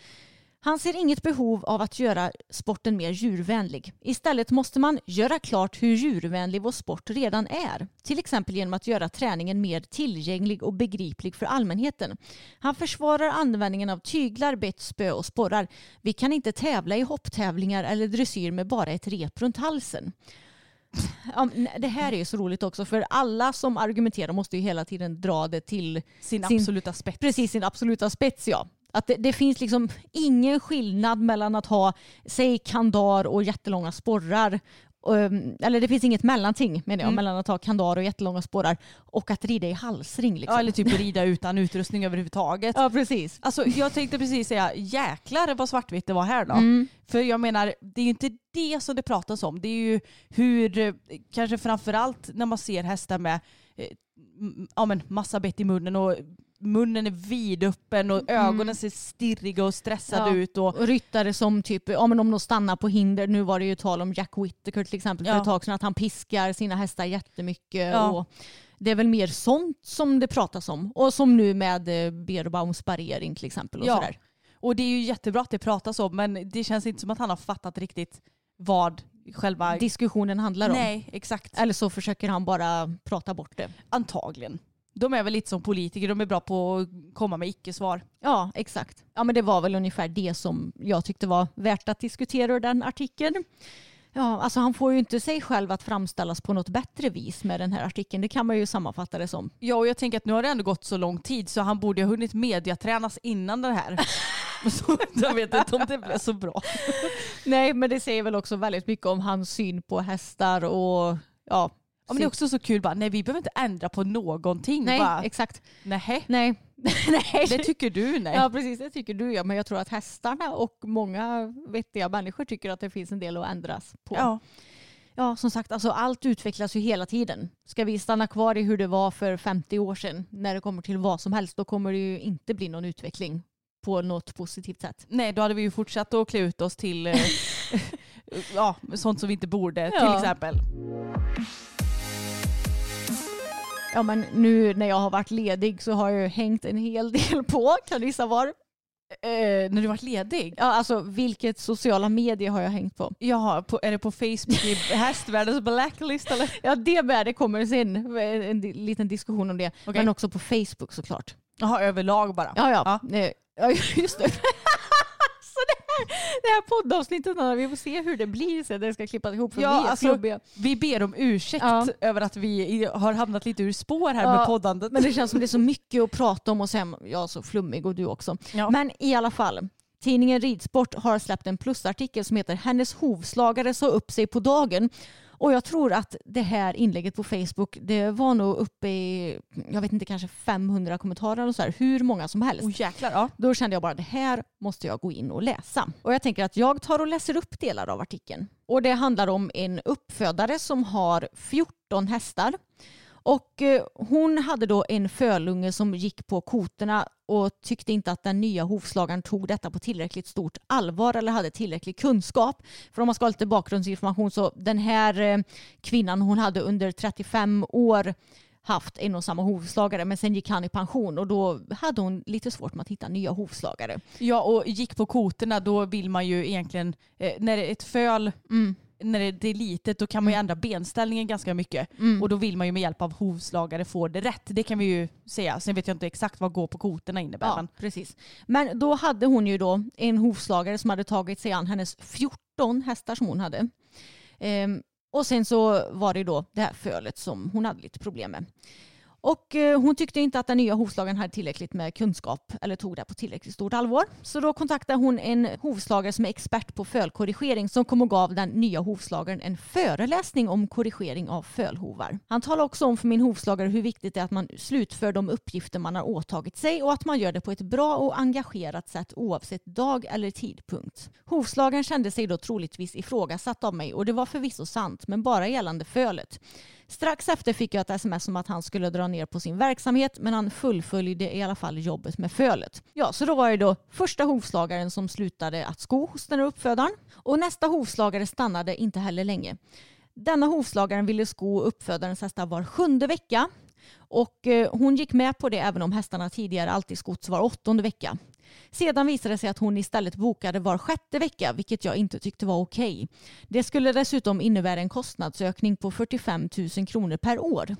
Han ser inget behov av att göra sporten mer djurvänlig. Istället måste man göra klart hur djurvänlig vår sport redan är. Till exempel genom att göra träningen mer tillgänglig och begriplig för allmänheten. Han försvarar användningen av tyglar, bett, spö och sporrar. Vi kan inte tävla i hopptävlingar eller dressyr med bara ett rep runt halsen. Ja, det här är ju så roligt också för alla som argumenterar måste ju hela tiden dra det till Sin, Sin- absoluta spets. precis sin absoluta spets. Ja. Att det, det finns liksom ingen skillnad mellan att ha, säg kandar och jättelånga sporrar. Um, eller det finns inget mellanting menar jag, Mm. mellan att ha kandar och jättelånga sporrar och att rida i halsring. Liksom. Ja, eller typ rida utan utrustning överhuvudtaget. ja precis. Alltså jag tänkte precis säga jäklar vad svartvitt det var här då. Mm. För jag menar det är ju inte det som det pratas om. Det är ju hur, eh, kanske framförallt när man ser hästar med eh, ja, men massa bett i munnen och munnen är vidöppen och ögonen ser stirriga och stressade Mm. Ja. ut. Och, Och ryttare som typ, ja men om de stannar på hinder, nu var det ju tal om Jack Whittaker till exempel för Ja. ett tag sedan, att han piskar sina hästar jättemycket. Ja. Och det är väl mer sånt som det pratas om. Och som nu med eh, Beerbaums barriering till exempel. Och Ja. sådär. och det är ju jättebra att det pratas om men det känns inte som att han har fattat riktigt vad själva... Diskussionen handlar om. Nej, exakt. Eller så försöker han bara prata bort det. Antagligen. De är väl lite som politiker, de är bra på att komma med icke-svar. Ja, exakt. Ja, men det var väl ungefär det som jag tyckte var värt att diskutera ur den artikeln. Ja, alltså han får ju inte sig själv att framställas på något bättre vis med den här artikeln. Det kan man ju sammanfatta det som. Ja, och jag tänker att nu har det ändå gått så lång tid så han borde ha hunnit mediatränas innan det här. så jag vet inte om det blev så bra. Nej, men det säger väl också väldigt mycket om hans syn på hästar och ja. Men det är också så kul bara, nej vi behöver inte ändra på någonting. Nej, bara, exakt. nej. Nej. nej. Det tycker du nej. Ja precis, det tycker du ja. Men jag tror att hästarna och många vettiga människor tycker att det finns en del att ändras på. Ja. Ja, som sagt, alltså allt utvecklas ju hela tiden. Ska vi stanna kvar i hur det var för 50 år sedan när det kommer till vad som helst, då kommer det ju inte bli någon utveckling på något positivt sätt. Nej, då hade vi ju fortsatt att klä ut oss till eh, ja, sånt som vi inte borde till Ja. exempel. Ja, men nu när jag har varit ledig så har jag hängt en hel del på. Kan du gissa var? Eh, när du varit ledig? Ja, alltså vilket sociala medier har jag hängt på? Jaha, på, är det på Facebook i hästvärldens blacklist eller? Ja, det med det kommer sen. En, liten diskussion om det. Okej. Men också på Facebook såklart. Jaha, överlag bara. Ja, ja. Eh, ja just det. Det, här, poddavsnittet, Anna, vi får se hur det blir sen. Det ska klippas ihop för Ja, vi alltså. Vi ber om ursäkt Ja. över att vi har hamnat lite ur spår här Ja, med poddandet. Men det känns som det är så mycket att prata om och sen, jag är så flummig och du också. Ja. Men i alla fall, tidningen Ridsport har släppt en plusartikel som heter Hennes hovslagare sa upp sig på dagen. Och jag tror att det här inlägget på Facebook, det var nog uppe i, jag vet inte, kanske 500 kommentarer och så här, hur många som helst. oh, jäklar, ja. Då kände jag bara det här måste jag gå in och läsa. Och jag tänker att jag tar och läser upp delar av artikeln. Och det handlar om en uppfödare som har 14 hästar. Och eh, hon hade då en fölunge som gick på koterna och tyckte inte att den nya hovslagaren tog detta på tillräckligt stort allvar eller hade tillräcklig kunskap. För om man ska ha lite bakgrundsinformation så den här eh, kvinnan hon hade under 35 år haft en och samma hovslagare men sen gick han i pension och då hade hon lite svårt med att hitta nya hovslagare. Ja, och gick på koterna då vill man ju egentligen, eh, när ett föl, Mm. När det är litet då kan man ju ändra benställningen ganska mycket. Mm. Och då vill man ju med hjälp av hovslagare få det rätt. Det kan vi ju säga. Sen vet jag inte exakt vad gå på koterna innebär. Ja, Men precis. Men då hade hon ju då en hovslagare som hade tagit sig an hennes 14 hästar som hon hade. Ehm, och sen så var det då det här fölet som hon hade lite problem med. Och eh, hon tyckte inte att den nya hovslagaren hade tillräckligt med kunskap eller tog det på tillräckligt stort allvar. Så då kontaktade hon en hovslagare som är expert på fölkorrigering som kom och gav den nya hovslagaren en föreläsning om korrigering av fölhovar. Han talade också om för min hovslagare hur viktigt det är att man slutför de uppgifter man har åtagit sig och att man gör det på ett bra och engagerat sätt oavsett dag eller tidpunkt. Hovslagaren kände sig då troligtvis ifrågasatt av mig och det var förvisso sant men bara gällande fölet. Strax efter fick jag ett sms om att han skulle dra ner på sin verksamhet men han fullföljde i alla fall jobbet med fölet. Ja, så då var det då första hovslagaren som slutade att sko hos den här uppfödaren och nästa hovslagare stannade inte heller länge. Denna hovslagaren ville sko uppfödarens hästar var sjunde vecka och eh, hon gick med på det även om hästarna tidigare alltid skotts var åttonde vecka. Sedan visade det sig att hon istället bokade var sjätte vecka, vilket jag inte tyckte var okej. Det skulle dessutom innebära en kostnadsökning på 45 000 kronor per år.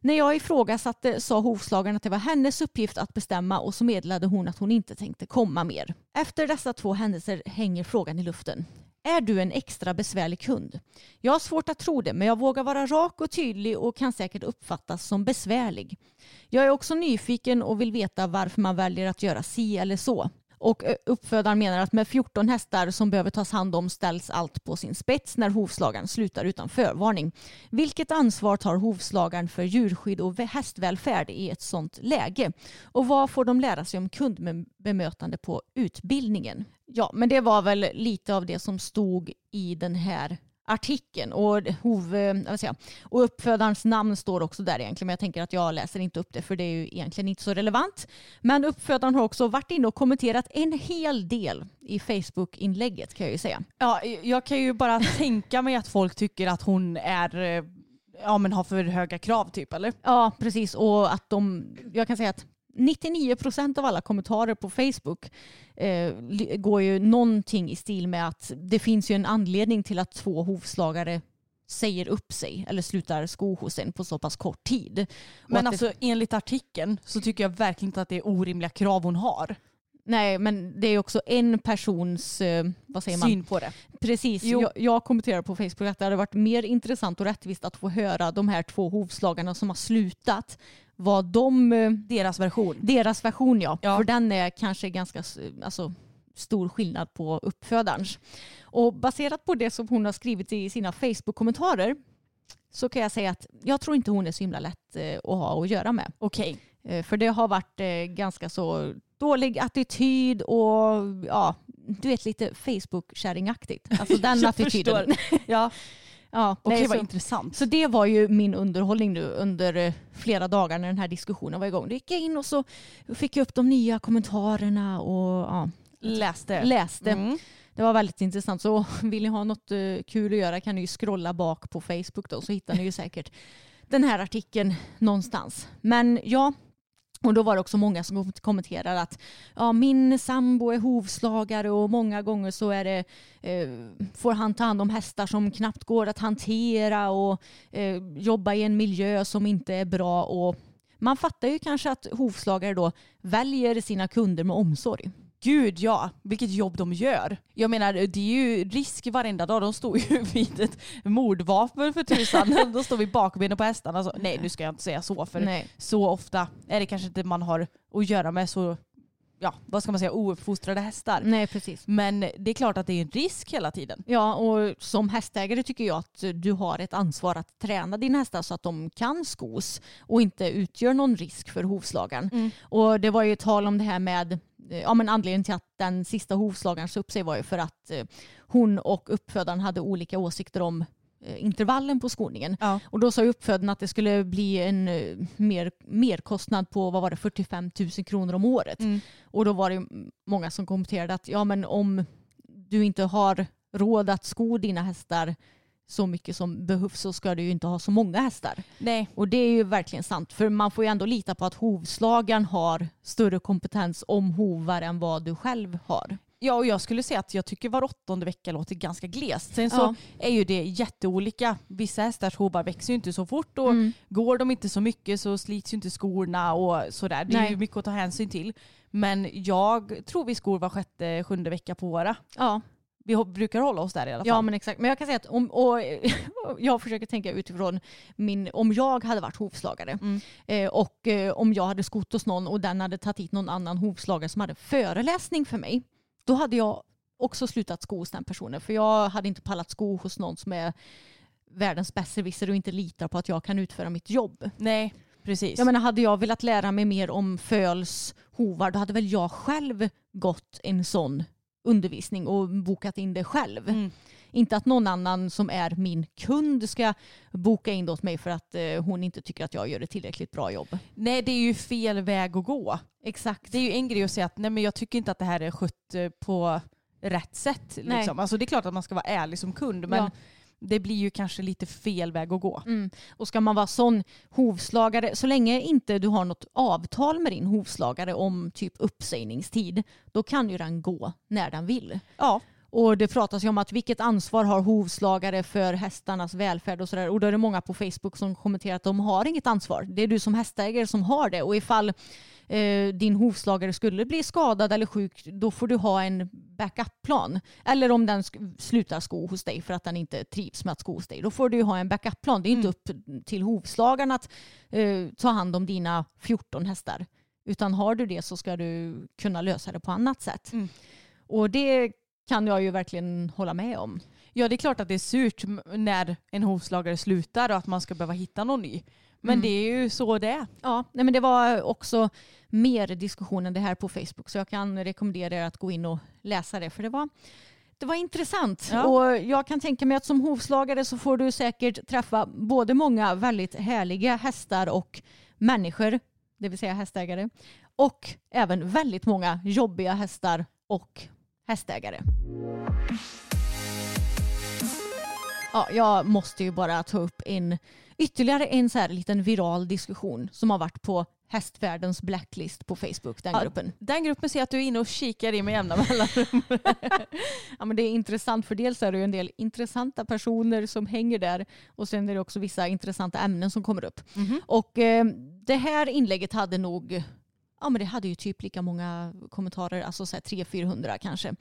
När jag ifrågasatte sa hovslagaren att det var hennes uppgift att bestämma och så meddelade hon att hon inte tänkte komma mer. Efter dessa två händelser hänger frågan i luften. Är du en extra besvärlig kund? Jag har svårt att tro det, men jag vågar vara rak och tydlig och kan säkert uppfattas som besvärlig. Jag är också nyfiken och vill veta varför man väljer att göra si eller så. Och eh, uppfödaren menar att med 14 hästar som behöver tas hand om ställs allt på sin spets när hovslagaren slutar utan förvarning. Vilket ansvar tar hovslagaren för djurskydd och hästvälfärd i ett sådant läge? Och vad får de lära sig om kundbemötande på utbildningen? Ja, men det var väl lite av det som stod i den här artikeln och, hov, eh, jag, och uppfödarens namn står också där egentligen men jag tänker att jag läser inte upp det för det är ju egentligen inte så relevant. Men uppfödaren har också varit inne och kommenterat en hel del i Facebook-inlägget kan jag ju säga. Ja, jag kan ju bara tänka mig att folk tycker att hon är, eh, ja men har för höga krav typ eller? Ja, precis. Och att de, jag kan säga att 99 procent av alla kommentarer på Facebook eh, går ju någonting i stil med att det finns ju en anledning till att två hovslagare säger upp sig eller slutar sko hos en på så pass kort tid. Men alltså enligt artikeln så tycker jag verkligen inte att det är orimliga krav hon har. det, nej, men det är också en persons, eh, vad säger man? Syn på det. Precis, Jo. jag, jag kommenterar på Facebook att det hade varit mer intressant och rättvist att få höra de här två hovslagarna som har slutat, vad de eh, Deras version. Deras version ja. Ja. För den är kanske ganska alltså, stor skillnad på uppfödarens. Och baserat på det som hon har skrivit i sina Facebook-kommentarer så kan jag säga att jag tror inte hon är så himla lätt eh, att ha att göra med. Okej. Eh, för det har varit ganska så dålig attityd och ja, du vet lite Facebook-kärringaktigt. Alltså den Jag attityden. Ja, ja, okej nej, vad så- intressant. så det var ju min underhållning nu under eh, flera dagar när den här diskussionen var igång. Då gick jag in och så fick jag upp de nya kommentarerna och ja, Läste. läste. Mm. Det var väldigt intressant. Så vill ni ha något eh, kul att göra kan ni ju scrolla bak på Facebook då så hittar ni ju säkert den här artikeln någonstans. Men ja, och då var det också många som kommenterade att ja, min sambo är hovslagare och många gånger så är det, eh, får han ta hand om hästar som knappt går att hantera och eh, jobba i en miljö som inte är bra. Och man fattar ju kanske att hovslagare då väljer sina kunder med omsorg. Gud ja, vilket jobb de gör. Jag menar det är ju risk varenda dag. De står ju vid ett mordvapen för tusan. De står vid bakbenen på hästarna. Alltså, nej nu ska jag inte säga så för Nej. så ofta är det kanske inte man har att göra med så, ja vad ska man säga, ouppfostrade hästar. Nej, precis. Men det är klart att det är en risk hela tiden. Ja, och som hästägare tycker jag att du har ett ansvar att träna dina hästar så att de kan skos och inte utgör någon risk för hovslagaren. Och det var ju tal om det här med, ja men anledningen till att den sista hovslagaren sa upp sig var ju för att eh, hon och uppfödaren hade olika åsikter om eh, intervallen på skoningen. Ja. Och då sa uppfödaren att det skulle bli en eh, mer, merkostnad på vad var det, 45 000 kronor om året. Mm. Och då var det många som kommenterade att ja men om du inte har råd att sko dina hästar så mycket som behövs så ska du ju inte ha så många hästar. Nej, Och det är ju verkligen sant för man får ju ändå lita på att hovslagaren har större kompetens om hovar än vad du själv har. Ja, och jag skulle säga att jag tycker var åttonde vecka låter ganska glest. Sen så Ja. är ju det jätteolika. Vissa hästars hovar växer ju inte så fort och Mm. går de inte så mycket så slits ju inte skorna och sådär. Det är Nej. ju mycket att ta hänsyn till. Men jag tror vi skor var sjätte, sjunde vecka på våra. Ja, Vi brukar hålla oss där i alla fall. ja men exakt. Men jag kan säga att om, och, jag försöker tänka utifrån min, om jag hade varit hovslagare Mm. eh, och eh, om jag hade skott hos någon och den hade tagit hit någon annan hovslagare som hade föreläsning för mig. Då hade jag också slutat sko hos den personen för jag hade inte pallat sko hos någon som är världens besserwisser och inte litar på att jag kan utföra mitt jobb. Nej, precis. Jag menar, hade jag velat lära mig mer om föls hovar då hade väl jag själv gått en sån undervisning och bokat in det själv. Mm. Inte att någon annan som är min kund ska boka in det åt mig för att eh, hon inte tycker att jag gör ett tillräckligt bra jobb. Nej, det är ju fel väg att gå. Exakt. Det är ju en grej att säga att nej, men jag tycker inte att det här är skött eh, på rätt sätt. Liksom. Alltså, det är klart att man ska vara ärlig som kund men Ja. Det blir ju kanske lite fel väg att gå. Mm. Och ska man vara sån hovslagare, så länge inte du har något avtal med din hovslagare om typ uppsägningstid, då kan ju den gå när den vill. Ja, Och det pratas ju om att vilket ansvar har hovslagare för hästarnas välfärd och sådär. Och då är det många på Facebook som kommenterar att de har inget ansvar. Det är du som hästägare som har det. Och ifall eh, din hovslagare skulle bli skadad eller sjuk, då får du ha en backup-plan. Eller om den slutar sko hos dig för att den inte trivs med att sko hos dig, då får du ha en backup-plan. Det är inte upp till hovslagaren att eh, ta hand om dina 14 hästar. Utan har du det så ska du kunna lösa det på annat sätt. Mm. Och det kan jag ju verkligen hålla med om. Ja det är klart att det är surt när en hovslagare slutar och att man ska behöva hitta någon ny. Men Mm. det är ju så det är. Ja, nej men det var också mer diskussion än det här på Facebook så jag kan rekommendera er att gå in och läsa det för det var, det var intressant. Ja. Och jag kan tänka mig att som hovslagare så får du säkert träffa både många väldigt härliga hästar och människor, det vill säga hästägare, och även väldigt många jobbiga hästar och hästägare. Ja, jag måste ju bara ta upp en ytterligare en så här liten viral diskussion som har varit på hästvärldens blacklist på Facebook, den Ja, gruppen. Den gruppen ser att du är inne och kikar i med jämna mellanrum. Ja, men det är intressant för dels är det ju en del intressanta personer som hänger där och sen är det också vissa intressanta ämnen som kommer upp. Och eh, det här inlägget hade nog, ja men det hade ju typ lika många kommentarer, alltså så här 300-400 kanske.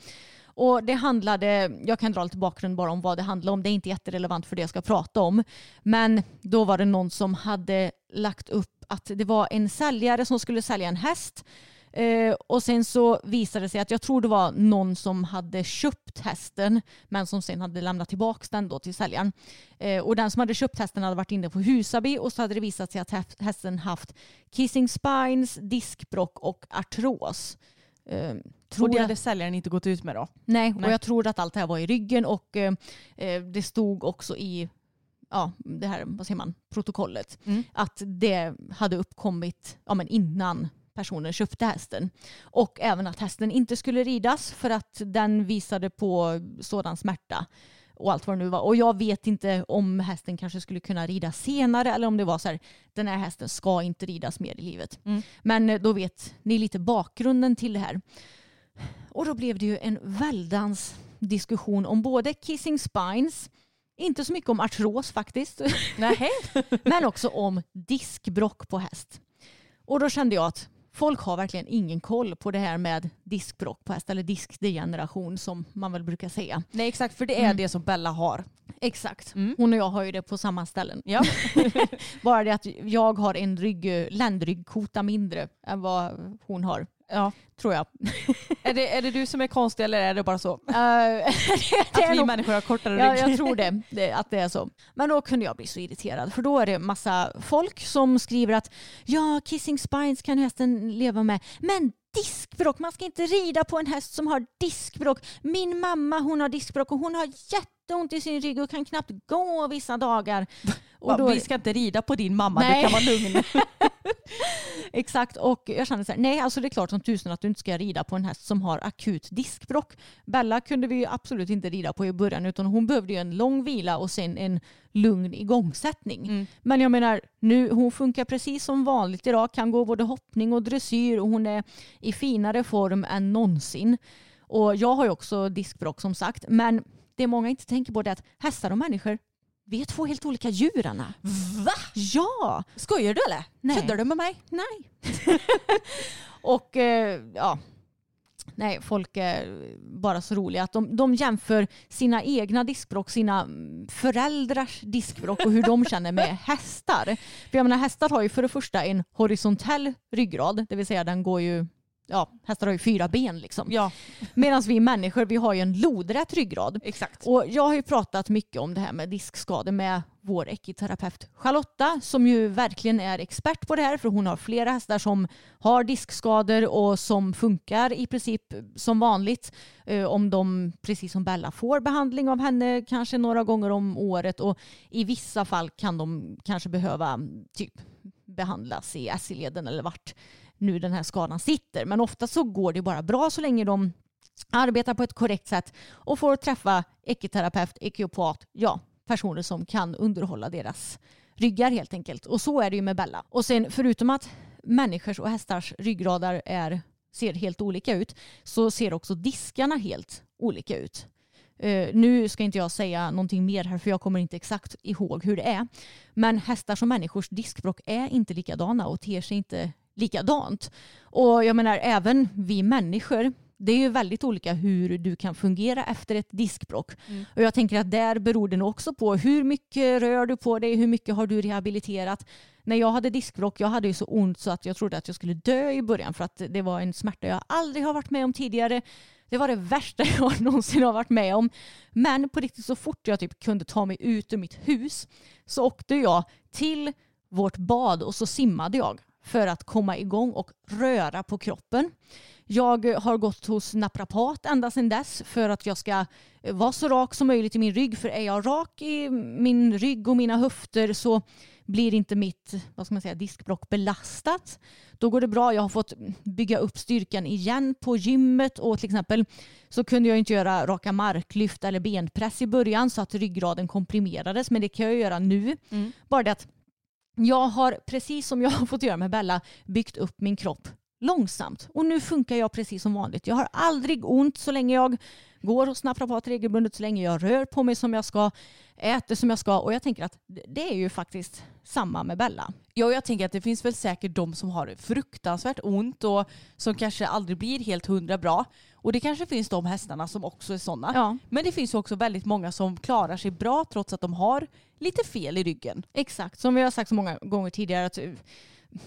Och det handlade, jag kan dra lite bakgrund bara om vad det handlade om, det är inte jätterelevant för det jag ska prata om. Men då var det någon som hade lagt upp att det var en säljare som skulle sälja en häst Eh, och sen så visade det sig att jag tror det var någon som hade köpt hästen men som sen hade lämnat tillbaka den då till säljaren. Eh, och den som hade köpt hästen hade varit inne på Husaby och så hade det visat sig att hä- hästen haft kissing spines, diskbrock och artros. Eh, tror och det hade säljaren inte gått ut med då. Nej, Nej. och jag tror att allt det här var i ryggen och eh, eh, det stod också i ja, det här, vad säger man, protokollet Mm. att det hade uppkommit ja, men innan personen köpte hästen. Och även att hästen inte skulle ridas för att den visade på sådan smärta och allt vad det nu var. Och jag vet inte om hästen kanske skulle kunna rida senare eller om det var så här, den här hästen ska inte ridas mer i livet. Mm. Men eh, då vet ni lite bakgrunden till det här. Och då blev det ju en väldans diskussion om både kissing spines, inte så mycket om artros faktiskt, men också om diskbrock på häst. Och då kände jag att folk har verkligen ingen koll på det här med diskbråck på häst eller diskdegeneration som man väl brukar säga. Nej exakt, för det är Mm. det som Bella har. Exakt. Mm. Hon och jag har ju det på samma ställen. Ja. Bara det att jag har en rygg, ländryggkota mindre än vad hon har. Ja. Tror jag. Är, det, är det du som är konstig eller är det bara så? Eh, det Att vi nog- människor har kortare Ja, rygg? jag tror det, det, att det är så. Men då kunde jag bli så irriterad för då är det massa folk som skriver att ja, kissing spines kan hästen leva med, men diskbråck, man ska inte rida på en häst som har diskbråck. Min mamma hon har diskbråck och hon har jätteont i sin rygg och kan knappt gå vissa dagar. Och då, Vi ska inte rida på din mamma, Nej. du kan vara lugn. Exakt, och jag kände så här, nej alltså det är klart som tusen att du inte ska rida på en häst som har akut diskbråck. Bella kunde vi ju absolut inte rida på i början utan hon behövde ju en lång vila och sen en lugn igångsättning. Mm. Men jag menar, nu, hon funkar precis som vanligt idag, kan gå både hoppning och dressyr och hon är i finare form än någonsin. Och jag har ju också diskbråck som sagt, men det många inte tänker på det är att hästar och människor, vi är två helt olika djur Anna. Va? Ja! Skojar du eller? Nej. Kuddar du med mig? Nej. och eh, ja, nej, folk är bara så roliga att de, de jämför sina egna diskbråck, sina föräldrars diskbråck och hur de känner med hästar. För jag menar hästar har ju för det första en horisontell ryggrad, det vill säga den går ju Ja, hästar har ju fyra ben liksom. Ja, Medan vi människor vi har ju en lodrätt ryggrad. exakt. Och jag har ju pratat mycket om det här med diskskador med vår ekiterapeut Charlotta som ju verkligen är expert på det här för hon har flera hästar som har diskskador och som funkar i princip som vanligt eh, om de precis som Bella får behandling av henne kanske några gånger om året och i vissa fall kan de kanske behöva typ behandlas i SI-leden eller vart nu den här skadan sitter. Men ofta så går det bara bra så länge de arbetar på ett korrekt sätt och får träffa ekiterapeut, ekiopat, ja, personer som kan underhålla deras ryggar helt enkelt. Och så är det ju med Bella. Och sen förutom att människors och hästars ryggradar är, ser helt olika ut så ser också diskarna helt olika ut. Uh, nu ska inte jag säga någonting mer här för jag kommer inte exakt ihåg hur det är. Men hästars och människors diskbråck är inte likadana och ter sig inte likadant. Och jag menar även vi människor det är ju väldigt olika hur du kan fungera efter ett diskbråck. Mm. Och jag tänker att där beror det nog också på hur mycket rör du på dig, hur mycket har du rehabiliterat. När jag hade diskbråck, jag hade ju så ont så att jag trodde att jag skulle dö i början för att det var en smärta jag aldrig har varit med om tidigare. Det var det värsta jag någonsin har varit med om. Men på riktigt så fort jag typ kunde ta mig ut ur mitt hus så åkte jag till vårt bad och så simmade jag för att komma igång och röra på kroppen. Jag har gått hos naprapat ända sedan dess för att jag ska vara så rak som möjligt i min rygg. För är jag rak i min rygg och mina höfter så blir inte mitt vad ska man säga, diskbråck belastat. Då går det bra. Jag har fått bygga upp styrkan igen på gymmet och till exempel så kunde jag inte göra raka marklyft eller benpress i början så att ryggraden komprimerades men det kan jag göra nu. Mm. Bara det att jag har, precis som jag har fått göra med Bella, byggt upp min kropp långsamt. Och nu funkar jag precis som vanligt. Jag har aldrig ont så länge jag går hos naprapat regelbundet, så länge jag rör på mig som jag ska, äter som jag ska. Och jag tänker att det är ju faktiskt samma med Bella. Ja, jag tänker att det finns väl säkert de som har fruktansvärt ont och som kanske aldrig blir helt hundra bra. Och det kanske finns de hästarna som också är sådana. Ja, Men det finns också väldigt många som klarar sig bra trots att de har lite fel i ryggen. exakt. Som vi har sagt så många gånger tidigare att eh,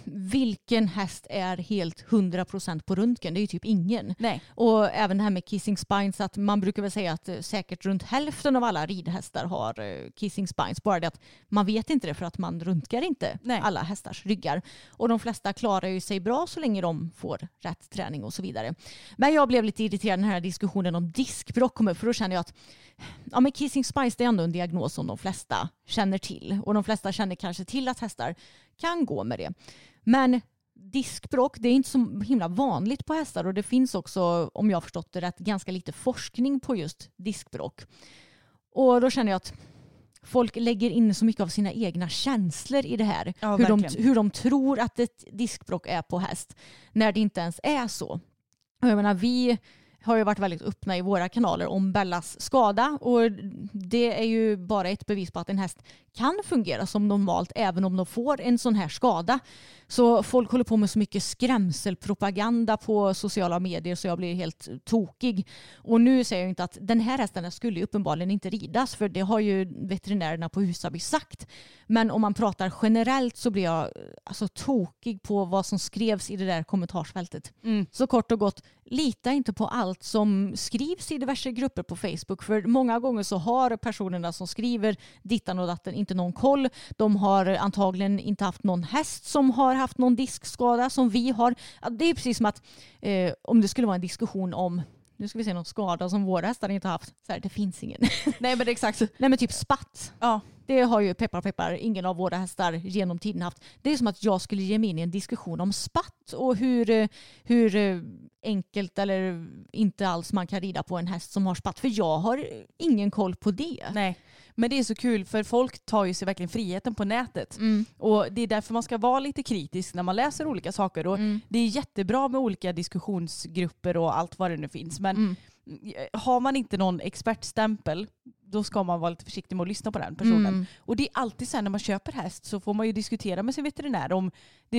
vilken häst är helt 100% på röntgen? Det är ju typ ingen. Nej. Och även det här med kissing spines, att man brukar väl säga att eh, säkert runt hälften av alla ridhästar har eh, kissing spines. Bara det att man vet inte det för att man röntgar inte Nej. alla hästars ryggar. Och de flesta klarar ju sig bra så länge de får rätt träning och så vidare. Men jag blev lite irriterad när den här diskussionen om diskbråck kom upp för då kände jag att ja, men kissing spines det är ändå en diagnos som de flesta känner till. Och de flesta känner kanske till att hästar kan gå med det. Men diskbråck det är inte så himla vanligt på hästar och det finns också, om jag har förstått det rätt, ganska lite forskning på just diskbråck. Och då känner jag att folk lägger in så mycket av sina egna känslor i det här. Ja, hur, de, hur de tror att ett diskbråck är på häst när det inte ens är så. Jag menar, vi har ju varit väldigt öppna i våra kanaler om Bellas skada och det är ju bara ett bevis på att en häst kan fungera som normalt även om de får en sån här skada. Så folk håller på med så mycket skrämselpropaganda på sociala medier så jag blir helt tokig. Och nu säger jag inte att den här hästen skulle uppenbarligen inte ridas för det har ju veterinärerna på Husaby sagt. Men om man pratar generellt så blir jag alltså tokig på vad som skrevs i det där kommentarsfältet. Mm. Så kort och gott, lita inte på allt som skrivs i diverse grupper på Facebook. För många gånger så har personerna som skriver dittan och datten inte någon koll. De har antagligen inte haft någon häst som har haft någon diskskada som vi har. Det är precis som att eh, om det skulle vara en diskussion om nu ska vi se någon skada som våra hästar inte haft. Så här, det finns ingen. Nej men exakt. Nej men typ spatt. Ja. Det har ju peppar peppar ingen av våra hästar genom tiden haft. Det är som att jag skulle ge mig in i en diskussion om spatt och hur, eh, hur eh, enkelt eller inte alls man kan rida på en häst som har spatt. För jag har ingen koll på det. Nej. Men det är så kul för folk tar ju sig verkligen friheten på nätet. Mm. Och det är därför man ska vara lite kritisk när man läser olika saker. Och Mm. Det är jättebra med olika diskussionsgrupper och allt vad det nu finns. Men Mm. har man inte någon expertstämpel då ska man vara lite försiktig med att lyssna på den personen. Mm. Och det är alltid så här när man köper häst så får man ju diskutera med sin veterinär om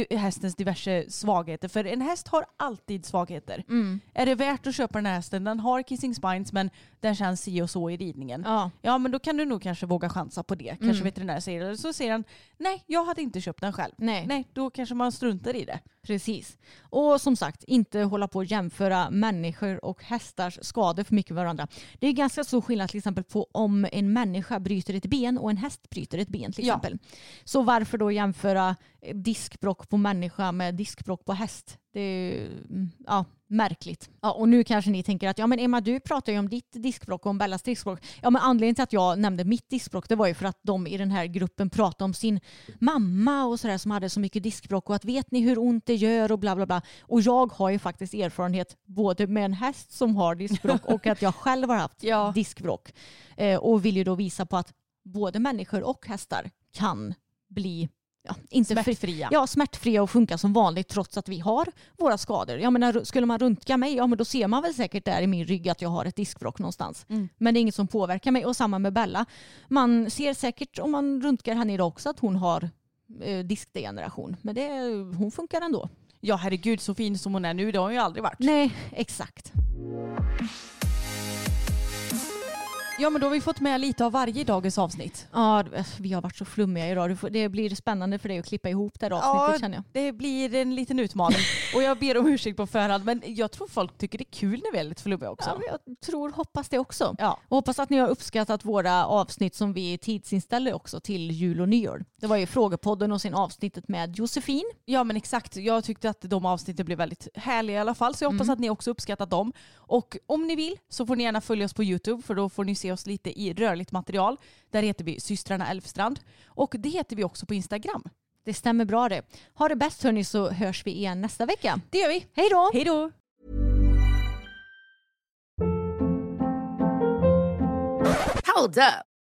hästens diverse svagheter. För en häst har alltid svagheter. Mm. Är det värt att köpa den här hästen? Den har kissing spines men den känns si och så i ridningen. Ja. Ja men då kan du nog kanske våga chansa på det. Kanske Mm. veterinär säger det. Så säger han nej jag hade inte köpt den själv. Nej. Nej då kanske man struntar i det. Precis. Och som sagt, inte hålla på att jämföra människor och hästars skador för mycket med varandra. Det är ganska stor skillnad till exempel på om en människa bryter ett ben och en häst bryter ett ben till Ja. exempel. Så varför då jämföra diskbrock på människa med diskbrock på häst? Det är mm, ja, märkligt. Ja, och nu kanske ni tänker att ja men Emma du pratar ju om ditt diskbrock och om Bellas diskbrock. Ja men anledningen till att jag nämnde mitt diskbrock det var ju för att de i den här gruppen pratade om sin mamma och sådär som hade så mycket diskbrock och att vet ni hur ont det gör och bla bla bla. Och jag har ju faktiskt erfarenhet både med en häst som har diskbrock och att jag själv har haft Ja. diskbrock. Eh, och vill ju då visa på att både människor och hästar kan bli ja, inte fri- Smärtfria. Ja, smärtfria och funka som vanligt trots att vi har våra skador. Jag menar, skulle man röntga mig, ja men då ser man väl säkert där i min rygg att jag har ett diskbråck någonstans. Mm. Men det är inget som påverkar mig. Och samma med Bella. Man ser säkert om man röntgar henne idag också att hon har eh, diskdegeneration. Men det, hon funkar ändå. Ja herregud så fin som hon är nu det har hon ju aldrig varit. Nej, exakt. Ja men då har vi fått med lite av varje i dagens avsnitt. Ja, vi har varit så flummiga idag. Det blir spännande för dig att klippa ihop det här avsnittet känner jag. det blir en liten utmaning. och jag ber om ursäkt på förhand men jag tror folk tycker det är kul när vi är lite flummiga också. Ja, jag tror, hoppas det också. Ja. Och hoppas att ni har uppskattat våra avsnitt som vi tidsinställde också till jul och nyår. Det var ju Frågepodden och sen avsnittet med Josefin. Ja men exakt. Jag tyckte att de avsnitten blev väldigt härliga i alla fall. Så jag hoppas Mm. att ni också uppskattat dem. Och om ni vill så får ni gärna följa oss på YouTube för då får ni se oss lite i rörligt material. Där heter vi systrarna Elfstrand. Och det heter vi också på Instagram. Det stämmer bra det. Ha det bäst hörni så hörs vi igen nästa vecka. Det gör vi. Hej då! Hej då! Hold up.